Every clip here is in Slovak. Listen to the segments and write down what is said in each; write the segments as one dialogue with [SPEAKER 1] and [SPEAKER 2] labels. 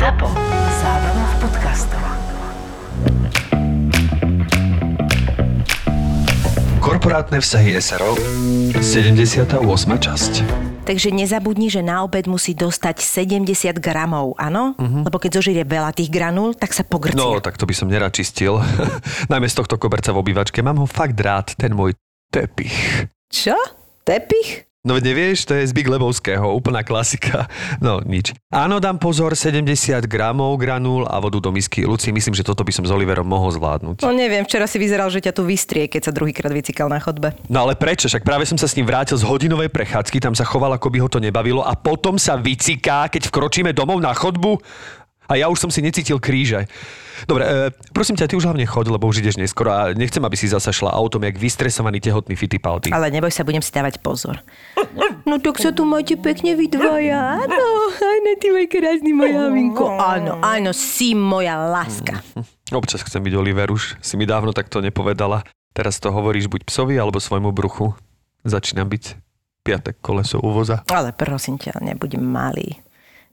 [SPEAKER 1] ZAPO. Zábrná v podcastov.
[SPEAKER 2] Korporátne vzťahy SRO 78. časť
[SPEAKER 3] Takže nezabudni, že na obed musí dostať 70 gramov, áno? Uh-huh. Lebo keď zožírie veľa tých granul, tak sa pogrcia.
[SPEAKER 2] No, tak to by som nerad čistil. Najmä z tohto koberca v obývačke. Mám ho fakt rád, ten môj tepich.
[SPEAKER 3] Čo? Tepich?
[SPEAKER 2] No nevieš, to je z Big Lebovského, úplná klasika. No nič. Áno, dám pozor, 70 gramov granul a vodu do misky. Luci, myslím, že toto by som s Oliverom mohol zvládnuť.
[SPEAKER 3] No neviem, včera si vyzeral, že ťa tu vystrie, keď sa druhýkrát vycikal na chodbe.
[SPEAKER 2] No ale prečo? Však práve som sa s ním vrátil z hodinovej prechádzky, tam sa choval, ako by ho to nebavilo a potom sa vyciká, keď vkročíme domov na chodbu a ja už som si necítil kríže. Dobre, e, prosím ťa, ty už hlavne choď, lebo už ideš neskoro a nechcem, aby si zasa šla autom, jak vystresovaný tehotný Fittipaldi.
[SPEAKER 3] Ale neboj sa, budem si dávať pozor. No tak sa tu máte pekne vy dvaja, áno. Áno, ty môj krásny moja Havinko. Áno, áno, si moja láska.
[SPEAKER 2] Občas chcem byť Oliver, už si mi dávno takto nepovedala. Teraz to hovoríš buď psovi alebo svojmu bruchu. Začínam byť piatek koleso u voza.
[SPEAKER 3] Ale prosím ťa, nebuď malý.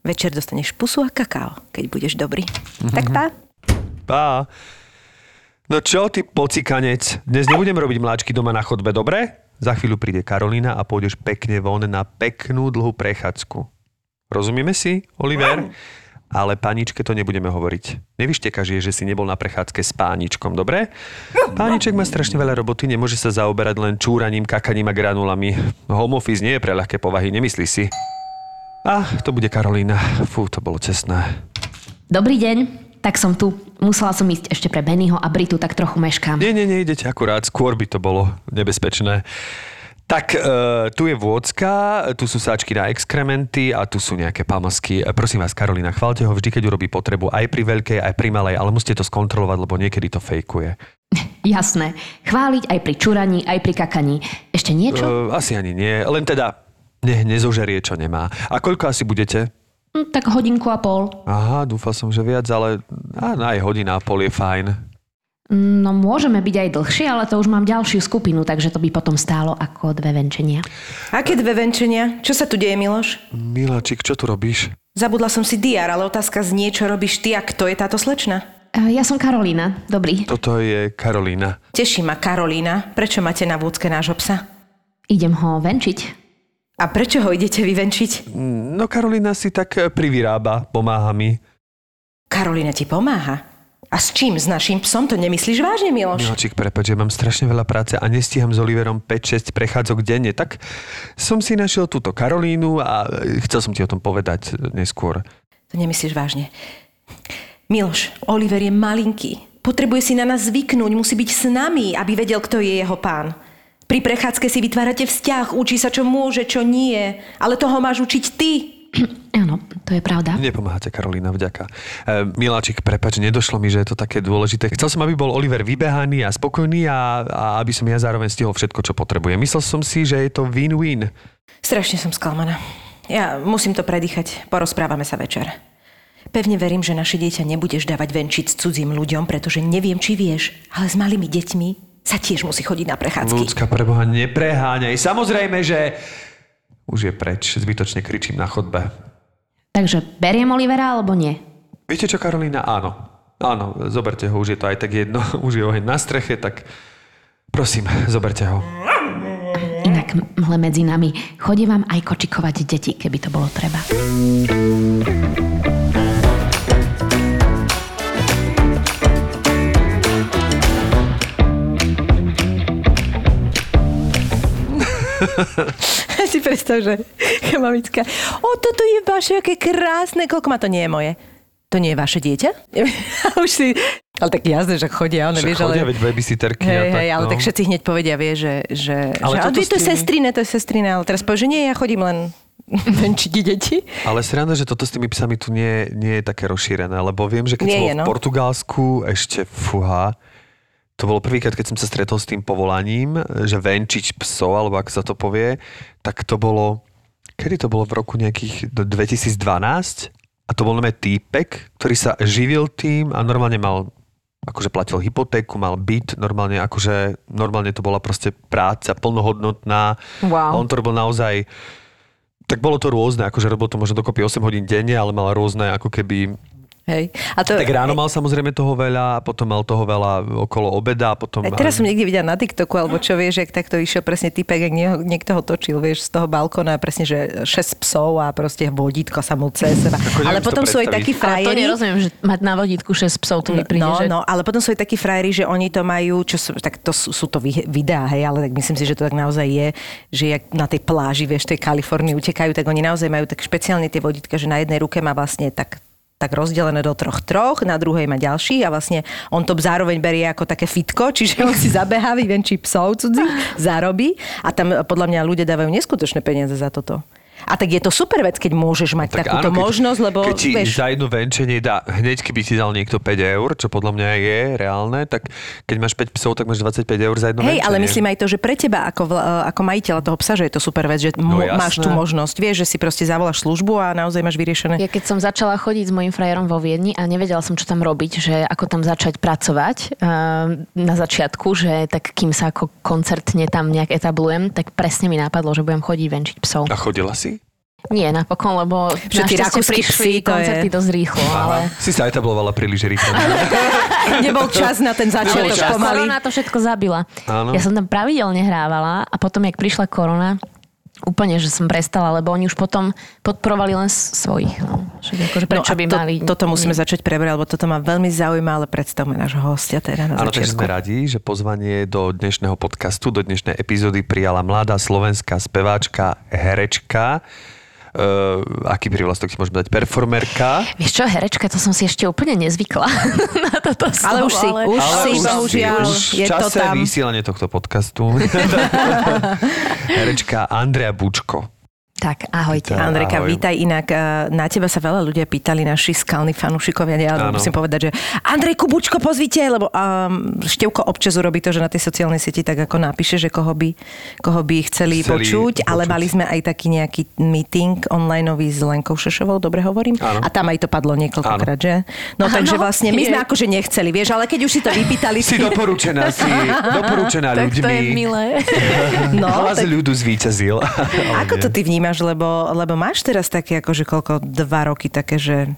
[SPEAKER 3] Večer dostaneš pusu a kakao, keď budeš dobrý. Tak pá.
[SPEAKER 2] Pá. No čo ty, pocikanec? Dnes nebudem robiť mláčky doma na chodbe, dobre? Za chvíľu príde Karolína a pôjdeš pekne von na peknú dlhú prechádzku. Rozumieme si, Oliver? Ale paničke to nebudeme hovoriť. Nevyštekaš je, že si nebol na prechádzke s páničkom, dobre? Pániček má strašne veľa roboty, nemôže sa zaoberať len čúraním, kakaním a granulami. Home office nie je pre ľahké povahy, nemyslíš si? A to bude Karolína. Fú, to bolo cestné.
[SPEAKER 4] Dobrý deň, tak som tu. Musela som ísť ešte pre Bennyho a Britu, tak trochu meškám.
[SPEAKER 2] Nie, nie, nie, idete akurát. Skôr by to bolo nebezpečné. Tak, e, tu je vôcka, tu sú sáčky na exkrementy a tu sú nejaké pamosky. E, prosím vás, Karolina, chválte ho vždy, keď urobí potrebu, aj pri veľkej, aj pri malej, ale musíte to skontrolovať, lebo niekedy to fejkuje.
[SPEAKER 4] Jasné. Chváliť aj pri čuraní, aj pri kakaní. Ešte niečo?
[SPEAKER 2] E, asi ani nie, len teda nech nezožerie, čo nemá. A koľko asi budete?
[SPEAKER 4] Hm, tak hodinku a pol.
[SPEAKER 2] Aha, dúfal som, že viac, ale á, aj hodina a pol je fajn.
[SPEAKER 4] No môžeme byť aj dlhšie, ale to už mám ďalšiu skupinu, takže to by potom stálo ako dve venčenia.
[SPEAKER 3] Aké dve venčenia? Čo sa tu deje, Miloš?
[SPEAKER 2] Miláčik, čo tu robíš?
[SPEAKER 3] Zabudla som si diár, ale otázka znie, čo robíš ty a kto je táto slečna?
[SPEAKER 4] A Ja som Karolína. Dobrý.
[SPEAKER 2] Toto je Karolína.
[SPEAKER 3] Teší ma Karolína. Prečo máte na vúcke nášho psa?
[SPEAKER 4] Idem ho venčiť.
[SPEAKER 3] A prečo ho idete vyvenčiť?
[SPEAKER 2] No Karolína si tak e, privyrába, pomáha mi.
[SPEAKER 3] Karolína ti pomáha. A s čím? S našim psom? To nemyslíš vážne, Miloš?
[SPEAKER 2] Miláčik, prepáč, že mám strašne veľa práce a nestíham s Oliverom 5-6 prechádzok denne, tak som si našiel túto Karolínu a e, chcel som ti o tom povedať neskôr.
[SPEAKER 3] To nemyslíš vážne. Miloš, Oliver je malinký. Potrebuje si na nás zvyknúť, musí byť s nami, aby vedel, kto je jeho pán. Pri prechádzke si vytvárate vzťah, učí sa, čo môže, čo nie. Ale toho máš učiť ty.
[SPEAKER 4] Áno, to je pravda.
[SPEAKER 2] Nepomáhate, Karolína, vďaka. E, Miláčik, prepač, nedošlo mi, že je to také dôležité. Chcel som, aby bol Oliver vybehaný a spokojný a, a aby som ja zároveň stihol všetko, čo potrebuje. Myslel som si, že je to win-win.
[SPEAKER 3] Strašne som sklamaná. Ja musím to predýchať. Porozprávame sa večer. Pevne verím, že naše dieťa nebudeš dávať venčiť s cudzím ľuďom, pretože neviem, či vieš, ale s malými deťmi sa tiež musí chodiť na prechádzky.
[SPEAKER 2] Ľudská preboha, nepreháňaj. Samozrejme, že už je preč. Zbytočne kričím na chodbe.
[SPEAKER 4] Takže beriem Olivera alebo nie?
[SPEAKER 2] Viete čo, Karolína? Áno. Áno, zoberte ho, už je to aj tak jedno. Už je oheň na streche, tak prosím, zoberte ho.
[SPEAKER 4] Inak mhle medzi nami. Chodí vám aj kočikovať deti, keby to bolo treba.
[SPEAKER 3] si predstav, že mamická, o, toto je vaše, aké krásne, koľko má to nie je moje. To nie je vaše dieťa? Už si... Ale tak jasné, že chodia, one, vieš,
[SPEAKER 2] chodia,
[SPEAKER 3] ale...
[SPEAKER 2] veď babysitterky a
[SPEAKER 3] Hej,
[SPEAKER 2] tak,
[SPEAKER 3] hej, ale
[SPEAKER 2] no.
[SPEAKER 3] tak všetci hneď povedia, vie, že... že
[SPEAKER 2] Ale
[SPEAKER 3] že, ale to je
[SPEAKER 2] tými-
[SPEAKER 3] sestrine, to je sestrine, ale teraz povie, že nie, ja chodím len venčiť deti.
[SPEAKER 2] Ale sranda, že toto s tými psami tu nie, nie je také rozšírené, lebo viem, že keď
[SPEAKER 3] Nie
[SPEAKER 2] som
[SPEAKER 3] je,
[SPEAKER 2] v
[SPEAKER 3] no.
[SPEAKER 2] Portugalsku, ešte fuha, to bolo prvýkrát, keď som sa stretol s tým povolaním, že venčiť psov, alebo ako sa to povie, tak to bolo, kedy to bolo v roku nejakých do 2012 a to bol nové týpek, ktorý sa živil tým a normálne mal akože platil hypotéku, mal byt, normálne akože, normálne to bola proste práca plnohodnotná.
[SPEAKER 3] Wow.
[SPEAKER 2] A on to robil naozaj tak bolo to rôzne, akože robil to možno dokopy 8 hodín denne, ale mal rôzne ako keby
[SPEAKER 3] Hej. A to,
[SPEAKER 2] Tak ráno mal samozrejme toho veľa, potom mal toho veľa okolo obeda, potom...
[SPEAKER 3] Aj teraz som niekde videla na TikToku, alebo čo vieš, jak takto išiel presne typek, ak nie- niekto ho točil, vieš, z toho balkóna, presne, že 6 psov a proste vodítko sa mu cez seba. Ale potom sú aj takí
[SPEAKER 4] Ale to
[SPEAKER 3] frajeri.
[SPEAKER 4] nerozumiem, že mať na vodítku 6 psov, to mi príde,
[SPEAKER 3] no,
[SPEAKER 4] že...
[SPEAKER 3] no, ale potom sú aj takí frajeri, že oni to majú, čo sú, tak to sú, sú to videá, hej, ale tak myslím si, že to tak naozaj je, že jak na tej pláži, vieš, tej Kalifornii utekajú, tak oni naozaj majú tak špeciálne tie vodítka, že na jednej ruke má vlastne tak tak rozdelené do troch troch, na druhej má ďalší a vlastne on to zároveň berie ako také fitko, čiže on si zabehá, vyvenčí psov cudzích, zarobí a tam podľa mňa ľudia dávajú neskutočné peniaze za toto. A tak je to super vec, keď môžeš mať
[SPEAKER 2] Tak
[SPEAKER 3] takúto
[SPEAKER 2] áno, keď-
[SPEAKER 3] možnosť, lebo
[SPEAKER 2] keď ti
[SPEAKER 3] vieš,
[SPEAKER 2] za jedno venčenie dá, hneď keby ti dal niekto 5 eur, čo podľa mňa je reálne, tak keď máš 5 psov, tak máš 25 eur za jedno
[SPEAKER 3] Hej,
[SPEAKER 2] venčenie.
[SPEAKER 3] ale myslím aj to, že pre teba ako, vl- ako majiteľa toho psa, že je to super vec, že
[SPEAKER 2] No jasné.
[SPEAKER 3] máš tú možnosť. Vieš, že si proste zavoláš službu a naozaj máš vyriešené.
[SPEAKER 4] Ja keď som začala chodiť s mojim frajerom vo Viedni a nevedela som, čo tam robiť, že ako tam začať pracovať uh, na začiatku, že tak kým sa ako koncertne tam nejak etablujem, tak presne mi napadlo, že budem chodiť venčiť psov.
[SPEAKER 2] A chodila si?
[SPEAKER 4] Nie, napokon, lebo
[SPEAKER 3] rakúski
[SPEAKER 4] prišli
[SPEAKER 3] psi, to
[SPEAKER 4] koncerty
[SPEAKER 3] je-
[SPEAKER 4] dosť rýchlo, ale...
[SPEAKER 2] Si sa etablovala príliš rýchlo.
[SPEAKER 3] Nebol čas na ten začiatok pomaly.
[SPEAKER 4] Korona to všetko zabila.
[SPEAKER 2] Áno.
[SPEAKER 4] Ja som tam pravidelne hrávala a potom, jak prišla korona, úplne, že som prestala, lebo oni už potom podporovali len svojich. No. Však akože prečo
[SPEAKER 3] no
[SPEAKER 4] by
[SPEAKER 3] to,
[SPEAKER 4] mali...
[SPEAKER 3] Toto musíme začať prebrať, lebo toto ma veľmi zaujíma, ale predstavme nášho hostia teda na
[SPEAKER 2] Áno, takže sme radi, že pozvanie do dnešného podcastu, do dnešnej epizódy prijala mladá slovenská speváčka, herečka, uh, aký prívlastok si môžeme dať, performerka.
[SPEAKER 4] Vieš čo, herečka, to som si ešte úplne nezvykla na toto
[SPEAKER 3] Ale už
[SPEAKER 4] slovo,
[SPEAKER 3] si,
[SPEAKER 4] ale...
[SPEAKER 3] už
[SPEAKER 2] Ale
[SPEAKER 3] si,
[SPEAKER 2] už
[SPEAKER 3] bohužiaľ,
[SPEAKER 2] už
[SPEAKER 3] je
[SPEAKER 2] v
[SPEAKER 3] to
[SPEAKER 2] čase
[SPEAKER 3] tam.
[SPEAKER 2] vysielania tohto podcastu. herečka Andrea Bučko.
[SPEAKER 4] Tak, ahojte.
[SPEAKER 2] Tak.
[SPEAKER 3] Andrejka,
[SPEAKER 2] Ahoj.
[SPEAKER 3] vítaj inak. eh, Na teba sa veľa ľudia pýtali, naši skalní fanúšikovia. Ja
[SPEAKER 2] Áno.
[SPEAKER 3] musím povedať, že Andrejku Bučko pozvite, lebo um, Števko občas urobí to, že na tej sociálnej sieti tak ako napíše, že koho by, koho by chceli,
[SPEAKER 2] Chceli
[SPEAKER 3] počuť, ale
[SPEAKER 2] počuť.
[SPEAKER 3] mali sme aj taký nejaký meeting online s Lenkou Šešovou, dobre hovorím?
[SPEAKER 2] Áno.
[SPEAKER 3] A tam aj to padlo niekoľkokrát, že? No
[SPEAKER 4] Áno,
[SPEAKER 3] takže vlastne my
[SPEAKER 4] je.
[SPEAKER 3] sme akože nechceli, vieš, ale keď už si to vypýtali,
[SPEAKER 2] Si doporučená, si doporučená
[SPEAKER 4] Tak
[SPEAKER 2] ľuďmi.
[SPEAKER 4] to je milé.
[SPEAKER 3] no,
[SPEAKER 2] Hlas
[SPEAKER 3] tak
[SPEAKER 2] ľudu zvíťazil.
[SPEAKER 3] Ako to ty vnímaš, lebo, lebo máš teraz také akože koľko, dva roky také, že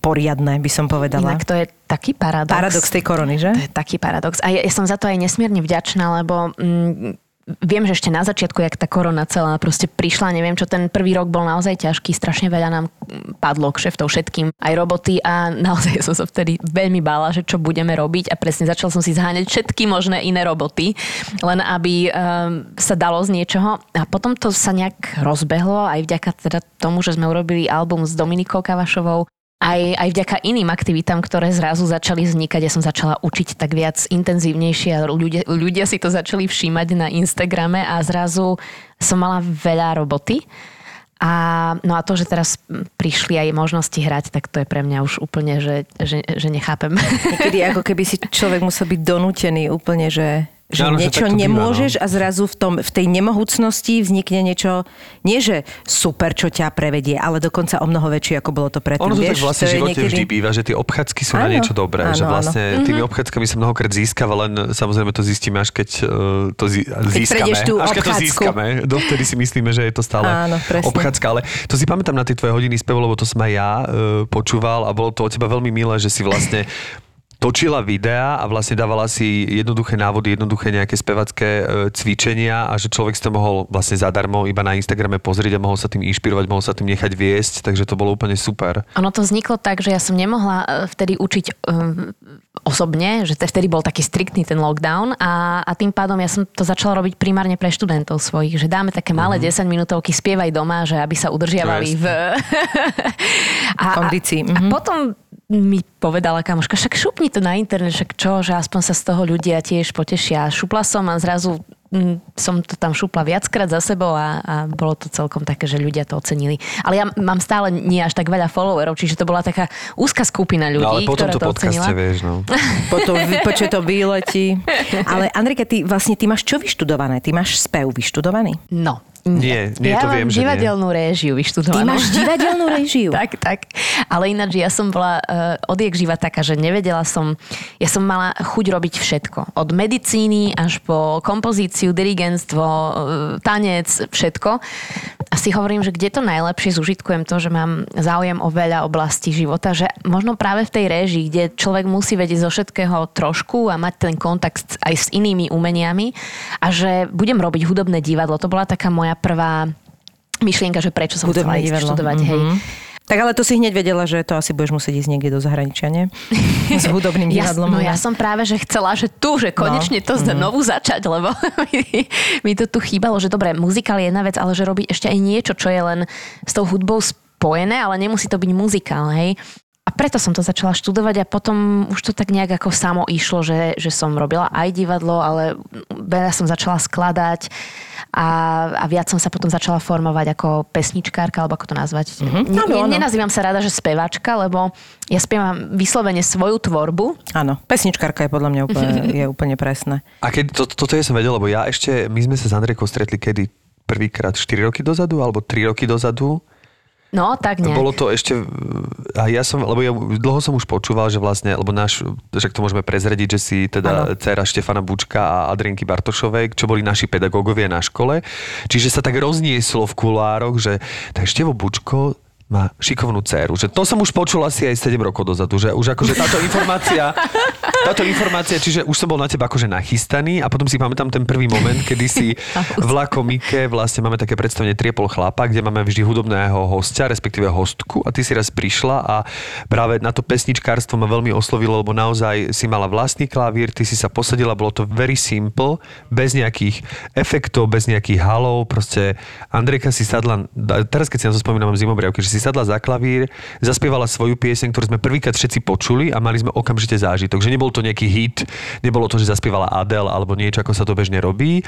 [SPEAKER 3] poriadne, by som povedala.
[SPEAKER 4] Inak to je taký paradox.
[SPEAKER 3] Paradox tej korony, že?
[SPEAKER 4] To je taký paradox. A ja, ja som za to aj nesmierne vďačná, lebo mm, viem, že ešte na začiatku, jak tá korona celá proste prišla, neviem čo, ten prvý rok bol naozaj ťažký, strašne veľa nám padlo kšeftov všetkým, aj roboty a naozaj som sa vtedy veľmi bála, že čo budeme robiť a presne začal som si zháňať všetky možné iné roboty, len aby um, sa dalo z niečoho. A potom to sa nejak rozbehlo aj vďaka teda tomu, že sme urobili album s Dominikou Kavašovou aj, aj vďaka iným aktivitám, ktoré zrazu začali vznikať, ja som začala učiť tak viac intenzívnejšie a ľudia, ľudia si to začali všímať na Instagrame a zrazu som mala veľa roboty. A, no a to, že teraz prišli aj možnosti hrať, tak to je pre mňa už úplne, že, že, že nechápem.
[SPEAKER 3] Niekedy ako keby si človek musel byť donútený úplne, že, že
[SPEAKER 2] že
[SPEAKER 3] niečo
[SPEAKER 2] tak to býva,
[SPEAKER 3] nemôžeš
[SPEAKER 2] no.
[SPEAKER 3] a zrazu v, tom, v tej nemohúcnosti vznikne niečo, nie že super, čo ťa prevedie, ale dokonca o mnoho väčšie, ako bolo to predtým.
[SPEAKER 2] Ono to tak
[SPEAKER 3] vieš?
[SPEAKER 2] vlastne v živote vždy býva, že tie obchádzky sú na
[SPEAKER 3] Áno,
[SPEAKER 2] niečo dobré.
[SPEAKER 3] áno,
[SPEAKER 2] že
[SPEAKER 3] áno.
[SPEAKER 2] vlastne tými obchádzkami sa mnohokrát získava, len samozrejme to zistíme až keď uh, to zí, získame.
[SPEAKER 3] prejdeš tú
[SPEAKER 2] až keď to získame. Dovtedy si myslíme, že je to stále
[SPEAKER 3] Áno, presne.
[SPEAKER 2] obchádzka. Ale to si pamätám na tie tvoje hodiny spevu, lebo to som aj ja uh, počúval a bolo to od teba veľmi milé, že si vlastne točila videá a vlastne dávala si jednoduché návody, jednoduché nejaké spevacké e, cvičenia a že človek si to mohol vlastne zadarmo iba na Instagrame pozrieť a mohol sa tým inšpirovať, mohol sa tým nechať viesť, takže to bolo úplne super.
[SPEAKER 4] Ono to vzniklo tak, že ja som nemohla e, vtedy učiť um, osobne, že te- vtedy bol taký striktný ten lockdown a, a tým pádom ja som to začala robiť primárne pre študentov svojich, že dáme také malé 10 minútovky, spievaj doma, že aby sa udržiavali v... a,
[SPEAKER 3] Kondícii,
[SPEAKER 4] A, a
[SPEAKER 3] mhm.
[SPEAKER 4] potom mi povedala kamoška, však šupni to na internet, však čo, že aspoň sa z toho ľudia tiež potešia. Šupla som a zrazu mm, som to tam šupla viackrát za sebou a, a bolo to celkom také, že ľudia to ocenili. Ale ja mám stále nie až tak veľa followerov, čiže to bola taká úzka skupina ľudí,
[SPEAKER 2] No ale potom
[SPEAKER 4] ktorá
[SPEAKER 2] to
[SPEAKER 4] to ocenila.
[SPEAKER 2] vieš, no.
[SPEAKER 3] Potom počuje to výletí. Ale Andrejka, ty vlastne ty máš čo vyštudované? Ty máš spev vyštudovaný?
[SPEAKER 4] No,
[SPEAKER 2] Nie, nie,
[SPEAKER 4] ja
[SPEAKER 2] to viem, že nie.
[SPEAKER 4] divadelnú réžiu vyštudovanú.
[SPEAKER 3] Ty máš divadelnú režiu.
[SPEAKER 4] tak, tak. Ale ináč ja som bola uh, odjak živa taká, že nevedela som, ja som mala chuť robiť všetko. Od medicíny až po kompozíciu, dirigentstvo, uh, tanec, všetko. A si hovorím, že kde to najlepšie zužitkujem to, že mám záujem o veľa oblastí života, že možno práve v tej réžii, kde človek musí vedieť zo všetkého trošku a mať ten kontakt aj s inými umeniami a že budem robiť hudobné divadlo. To bola taká moja prvá myšlienka, že prečo som chcela
[SPEAKER 3] Hudobné
[SPEAKER 4] ísť
[SPEAKER 3] divadlo.
[SPEAKER 4] študovať. Hej.
[SPEAKER 3] Tak ale to si hneď vedela, že to asi budeš musieť ísť niekde do zahraničia, nie? S hudobným
[SPEAKER 4] Ja,
[SPEAKER 3] divadlom.
[SPEAKER 4] no ja som práve, že chcela, že tu, že konečne to znovu začať, lebo mi, mi to tu chýbalo, že dobre, muzikál je jedna vec, ale že robiť ešte aj niečo, čo je len s tou hudbou spojené, ale nemusí to byť muzikál, hej. A preto som to začala študovať a potom už to tak nejak ako samo išlo, že, že som robila aj divadlo, ale veľa som začala skladať a, a viac som sa potom začala formovať ako pesničkárka, alebo ako to nazvať. Mm-hmm. Ne,
[SPEAKER 3] áno.
[SPEAKER 4] nenazývam sa rada, že speváčka, lebo ja spievam vyslovene svoju tvorbu,
[SPEAKER 3] Áno, pesničkárka je podľa mňa úplne, je úplne presné.
[SPEAKER 2] A keď, to, toto ja som vedel, lebo ja ešte, my sme sa s Andrejkou stretli kedy prvýkrát 4 roky dozadu, alebo 3 roky dozadu.
[SPEAKER 4] No, tak nejak.
[SPEAKER 2] Bolo to ešte, a ja som, lebo ja dlho som už počúval, že vlastne, lebo náš, že to môžeme prezrediť, že si teda
[SPEAKER 3] Áno.
[SPEAKER 2] dcera Štefana Bučka a Adrienky Bartošovej, čo boli naši pedagógovia na škole. Čiže sa tak roznieslo v kulároch, že tak Števo Bučko má šikovnú dceru. Že to som už počul asi aj 7 rokov dozadu, že už akože táto informácia, táto informácia, čiže už som bol na teba akože nachystaný a potom si pamätám ten prvý moment, kedy si v Lakomike vlastne máme také predstavenie Triepol chlapa, kde máme vždy hudobného hostia, respektíve hostku a ty si raz prišla a práve na to pesničkárstvo ma veľmi oslovilo, lebo naozaj si mala vlastný klavír, ty si sa posadila, bolo to very simple, bez nejakých efektov, bez nejakých halov, proste Andrejka si sadla, teraz keď si na to spomínam, mám zimobriavky, že si sadla za klavír, zaspievala svoju pieseň, ktorú sme prvýkrát všetci počuli a mali sme okamžite zážitok, že nebol to nejaký hit, nebolo to, že zaspievala Adele alebo niečo, ako sa to bežne robí,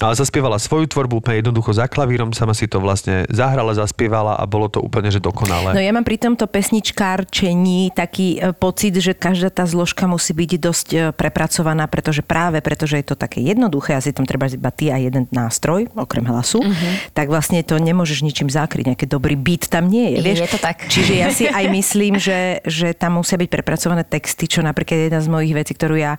[SPEAKER 2] ale zaspievala svoju tvorbu úplne jednoducho za klavírom, sama si to vlastne zahrala, zaspievala a bolo to úplne, že dokonalé.
[SPEAKER 3] No ja mám pri tomto pesničkárčení taký e, pocit, že každá tá zložka musí byť dosť e, prepracovaná, pretože práve pretože je to také jednoduché, asi tam treba iba ty a jeden nástroj, okrem hlasu, tak vlastne to nemôžeš ničím zakryť. Nejaký dobrý beat tam nie je. Vieš?
[SPEAKER 4] je to tak.
[SPEAKER 3] Čiže ja si aj myslím, že, že tam musia byť prepracované texty, čo napríklad je jedna z mojich vecí, ktorú ja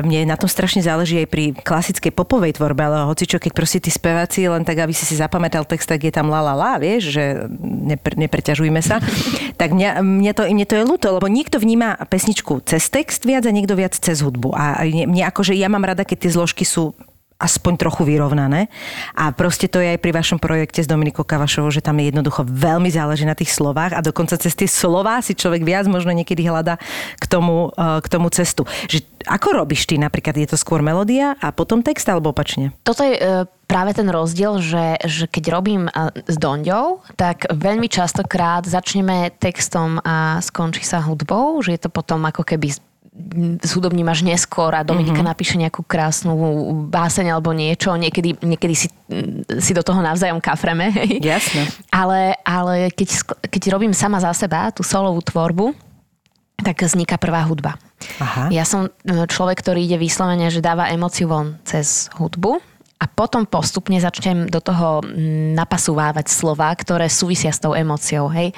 [SPEAKER 3] mne na tom strašne záleží aj pri klasickej popovej tvorbe, ale hoci čo, keď proste tí speváci len tak, aby si si zapamätal text, tak je tam la la la, vieš, že nepre, nepreťažujme sa. tak mňa, mne, to, mne to je ľúto, lebo niekto vníma pesničku cez text viac a niekto viac cez hudbu. A mne, mne akože ja mám rada, keď tie zložky sú aspoň trochu vyrovnané. A proste to je aj pri vašom projekte s Dominikou Kavašovou, že tam je jednoducho veľmi záleží na tých slovách a dokonca cez tie slová si človek viac možno niekedy hľada k tomu, eh, k tomu cestu. Že, ako robíš ty napríklad? Je to skôr melódia a potom text alebo opačne?
[SPEAKER 4] Toto je e, práve ten rozdiel, že, že keď robím e, s Donďou, tak veľmi častokrát začneme textom a skončí sa hudbou, že je to potom ako keby zhudobním až neskôr a Dominika mm-hmm. napíše nejakú krásnu báseň alebo niečo. Niekedy, niekedy si, si do toho navzájom kafreme. hej.
[SPEAKER 3] Jasné.
[SPEAKER 4] Ale, ale keď, keď robím sama za seba tú solovú tvorbu, tak vzniká prvá hudba.
[SPEAKER 3] Aha.
[SPEAKER 4] Ja som človek, ktorý ide vyslovene, že dáva emóciu von cez hudbu a potom postupne začnem do toho mm, napasúvávať slova, ktoré súvisia s tou emóciou. Hej?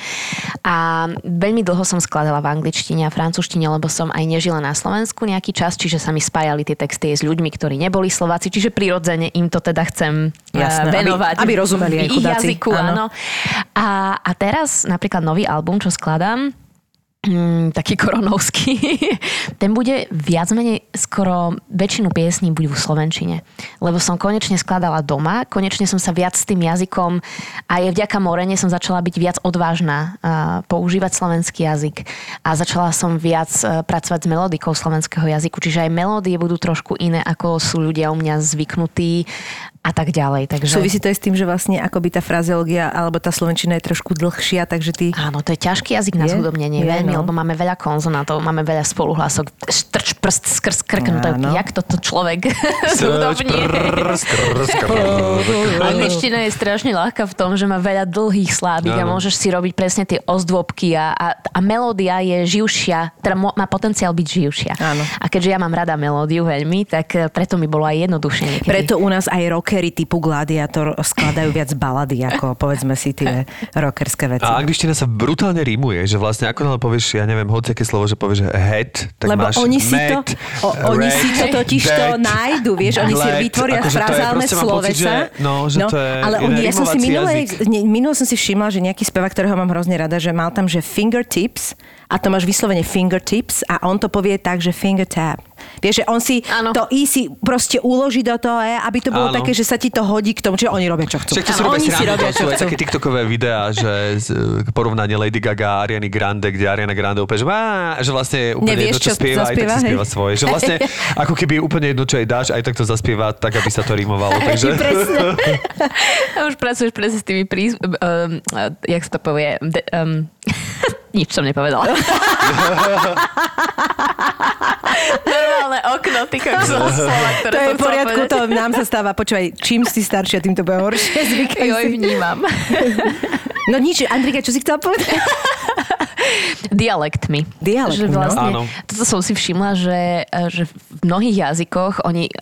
[SPEAKER 4] A veľmi dlho som skladala v angličtine a francúzštine, lebo som aj nežila na Slovensku nejaký čas, čiže sa mi spájali tie texty s ľuďmi, ktorí neboli Slováci, čiže prirodzene im to teda chcem e,
[SPEAKER 3] Jasné, aby-
[SPEAKER 4] venovať.
[SPEAKER 3] aby rozumeli aj chudáci,
[SPEAKER 4] jazyku,
[SPEAKER 3] áno.
[SPEAKER 4] áno. A, a teraz napríklad nový album, čo skladám, mm, taký koronovský, ten bude viac menej skoro väčšinu piesní buď v slovenčine. Lebo som konečne skladala doma, konečne som sa viac s tým jazykom a je vďaka Morene som začala byť viac odvážna a používať slovenský jazyk. A začala som viac e, pracovať s melodikou slovenského jazyku, čiže aj melódie budú trošku iné, ako sú ľudia u mňa zvyknutí a tak ďalej. Takže...
[SPEAKER 3] Súvisí to aj s tým, že vlastne akoby tá frazeológia alebo tá slovenčina je trošku dlhšia, takže ty...
[SPEAKER 4] Áno, to je ťažký jazyk na zhudobnenie,
[SPEAKER 3] Je,
[SPEAKER 4] veľmi,
[SPEAKER 3] no.
[SPEAKER 4] lebo máme veľa konzonátov, máme veľa spoluhlasok, štrč, prst, skrz, krk, no to je, jak toto človek zhudobní. Angličtina je strašne ľahká v tom, že má veľa dlhých slávik a môžeš si robiť presne tie ozdôbky a, a, a melódia je živšia, teda má potenciál byť živšia.
[SPEAKER 3] Áno.
[SPEAKER 4] A keďže ja mám rada melódiu veľmi, tak eh, preto mi bolo aj jednoduchšie.
[SPEAKER 3] Preto u nás aj rock rockery typu Gladiator skladajú viac balady, ako povedzme si tie rockerské veci.
[SPEAKER 2] A angličtina sa brutálne rímuje, že vlastne ako náhle povieš, ja neviem, hociaké slovo, že povieš, head, tak
[SPEAKER 3] Lebo
[SPEAKER 2] máš
[SPEAKER 3] oni si to, o, oni si to
[SPEAKER 2] red,
[SPEAKER 3] totiž to
[SPEAKER 2] dead,
[SPEAKER 3] nájdu, vieš, oni si vytvoria
[SPEAKER 2] akože to
[SPEAKER 3] frazálne
[SPEAKER 2] pocit,
[SPEAKER 3] slovesa.
[SPEAKER 2] že- no, to je
[SPEAKER 3] ale oni, ja som si ne, minule som si všimla, že nejaký spevák, ktorého mám hrozne rada, že mal tam, že fingertips a to máš vyslovene fingertips a on to povie tak, že finger tap. Vieš, že on si
[SPEAKER 4] Áno.
[SPEAKER 3] to i si proste uloží do toho, e, aby to bolo
[SPEAKER 2] Áno.
[SPEAKER 3] také, že sa ti to hodí k tomu, čiže oni robia, čo chcú.
[SPEAKER 2] Však si robia
[SPEAKER 3] oni si robia, čo chcú.
[SPEAKER 2] také tiktokové videá, že z, e, porovnanie Lady Gaga a Ariany Grande, kde Ariana Grande úplne, že, má, že vlastne je úplne
[SPEAKER 3] Nevieš,
[SPEAKER 2] jedno, čo,
[SPEAKER 3] čo
[SPEAKER 2] spieva, aj tak
[SPEAKER 3] zaspieva,
[SPEAKER 2] si spieva svoje. Že vlastne ako keby úplne jedno, čo jej dáš, aj tak to zaspieva, tak aby sa to rímovalo. Takže...
[SPEAKER 4] Už pracuješ presne s tými príz... Um, uh, jak sa to povie? De, um, nič som nepovedala. Normálne okno, ty kokso slova, ktoré
[SPEAKER 3] To je v poriadku, to nám sa stáva. Počúvaj, čím si staršia, tým to bude horšie. Zvykaj
[SPEAKER 4] Joj,
[SPEAKER 3] si.
[SPEAKER 4] vnímam.
[SPEAKER 3] No nič, Andrika, čo si chcela povedať?
[SPEAKER 4] Dialektmi.
[SPEAKER 3] Dialektmi,
[SPEAKER 4] Že
[SPEAKER 3] no.
[SPEAKER 4] vlastne,
[SPEAKER 2] Áno.
[SPEAKER 4] toto som si všimla, že, že v mnohých jazykoch oni, e,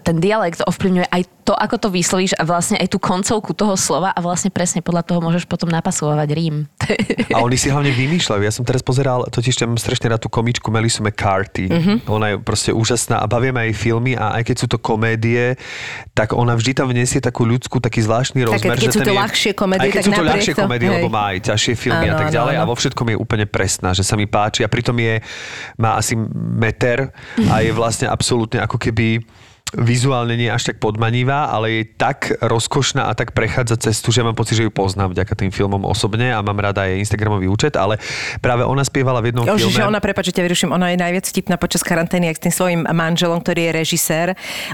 [SPEAKER 4] ten dialekt ovplyvňuje aj to, ako to vyslovíš a vlastne aj tú koncovku toho slova a vlastne presne podľa toho môžeš potom napasovať rím.
[SPEAKER 2] A oni si hlavne vymýšľajú. Ja som teraz pozeral, totiž tam strašne rád tú komičku Melissa McCarthy.
[SPEAKER 3] Mhm.
[SPEAKER 2] Ona je proste úžasná a bavia ma jej filmy a aj keď sú to komédie, tak ona vždy tam vniesie takú ľudskú, taký zvláštny rozmer.
[SPEAKER 3] keď
[SPEAKER 2] že
[SPEAKER 3] sú to
[SPEAKER 2] je-
[SPEAKER 3] ľahšie komédie,
[SPEAKER 2] aj keď
[SPEAKER 3] tak
[SPEAKER 2] sú to ľahšie
[SPEAKER 3] to-
[SPEAKER 2] komédie,
[SPEAKER 3] hej.
[SPEAKER 2] lebo má aj ťažšie filmy a
[SPEAKER 3] Áno,
[SPEAKER 2] tak
[SPEAKER 3] áno,
[SPEAKER 2] ďalej
[SPEAKER 3] áno.
[SPEAKER 2] a vo všetkom je úplne presná, že sa mi páči a pritom je, má asi meter a je vlastne absolútne ako keby vizuálne nie až tak podmanivá, ale je tak rozkošná a tak prechádza cestu, že mám pocit, že ju poznám vďaka tým filmom osobne a mám rada aj Instagramový účet, ale práve ona spievala v jednom
[SPEAKER 3] Jo,
[SPEAKER 2] filme.
[SPEAKER 3] že ona, prepáč, že ťa vyruším, ona je najviac vtipná počas karantény, jak s tým svojim manželom, ktorý je režisér.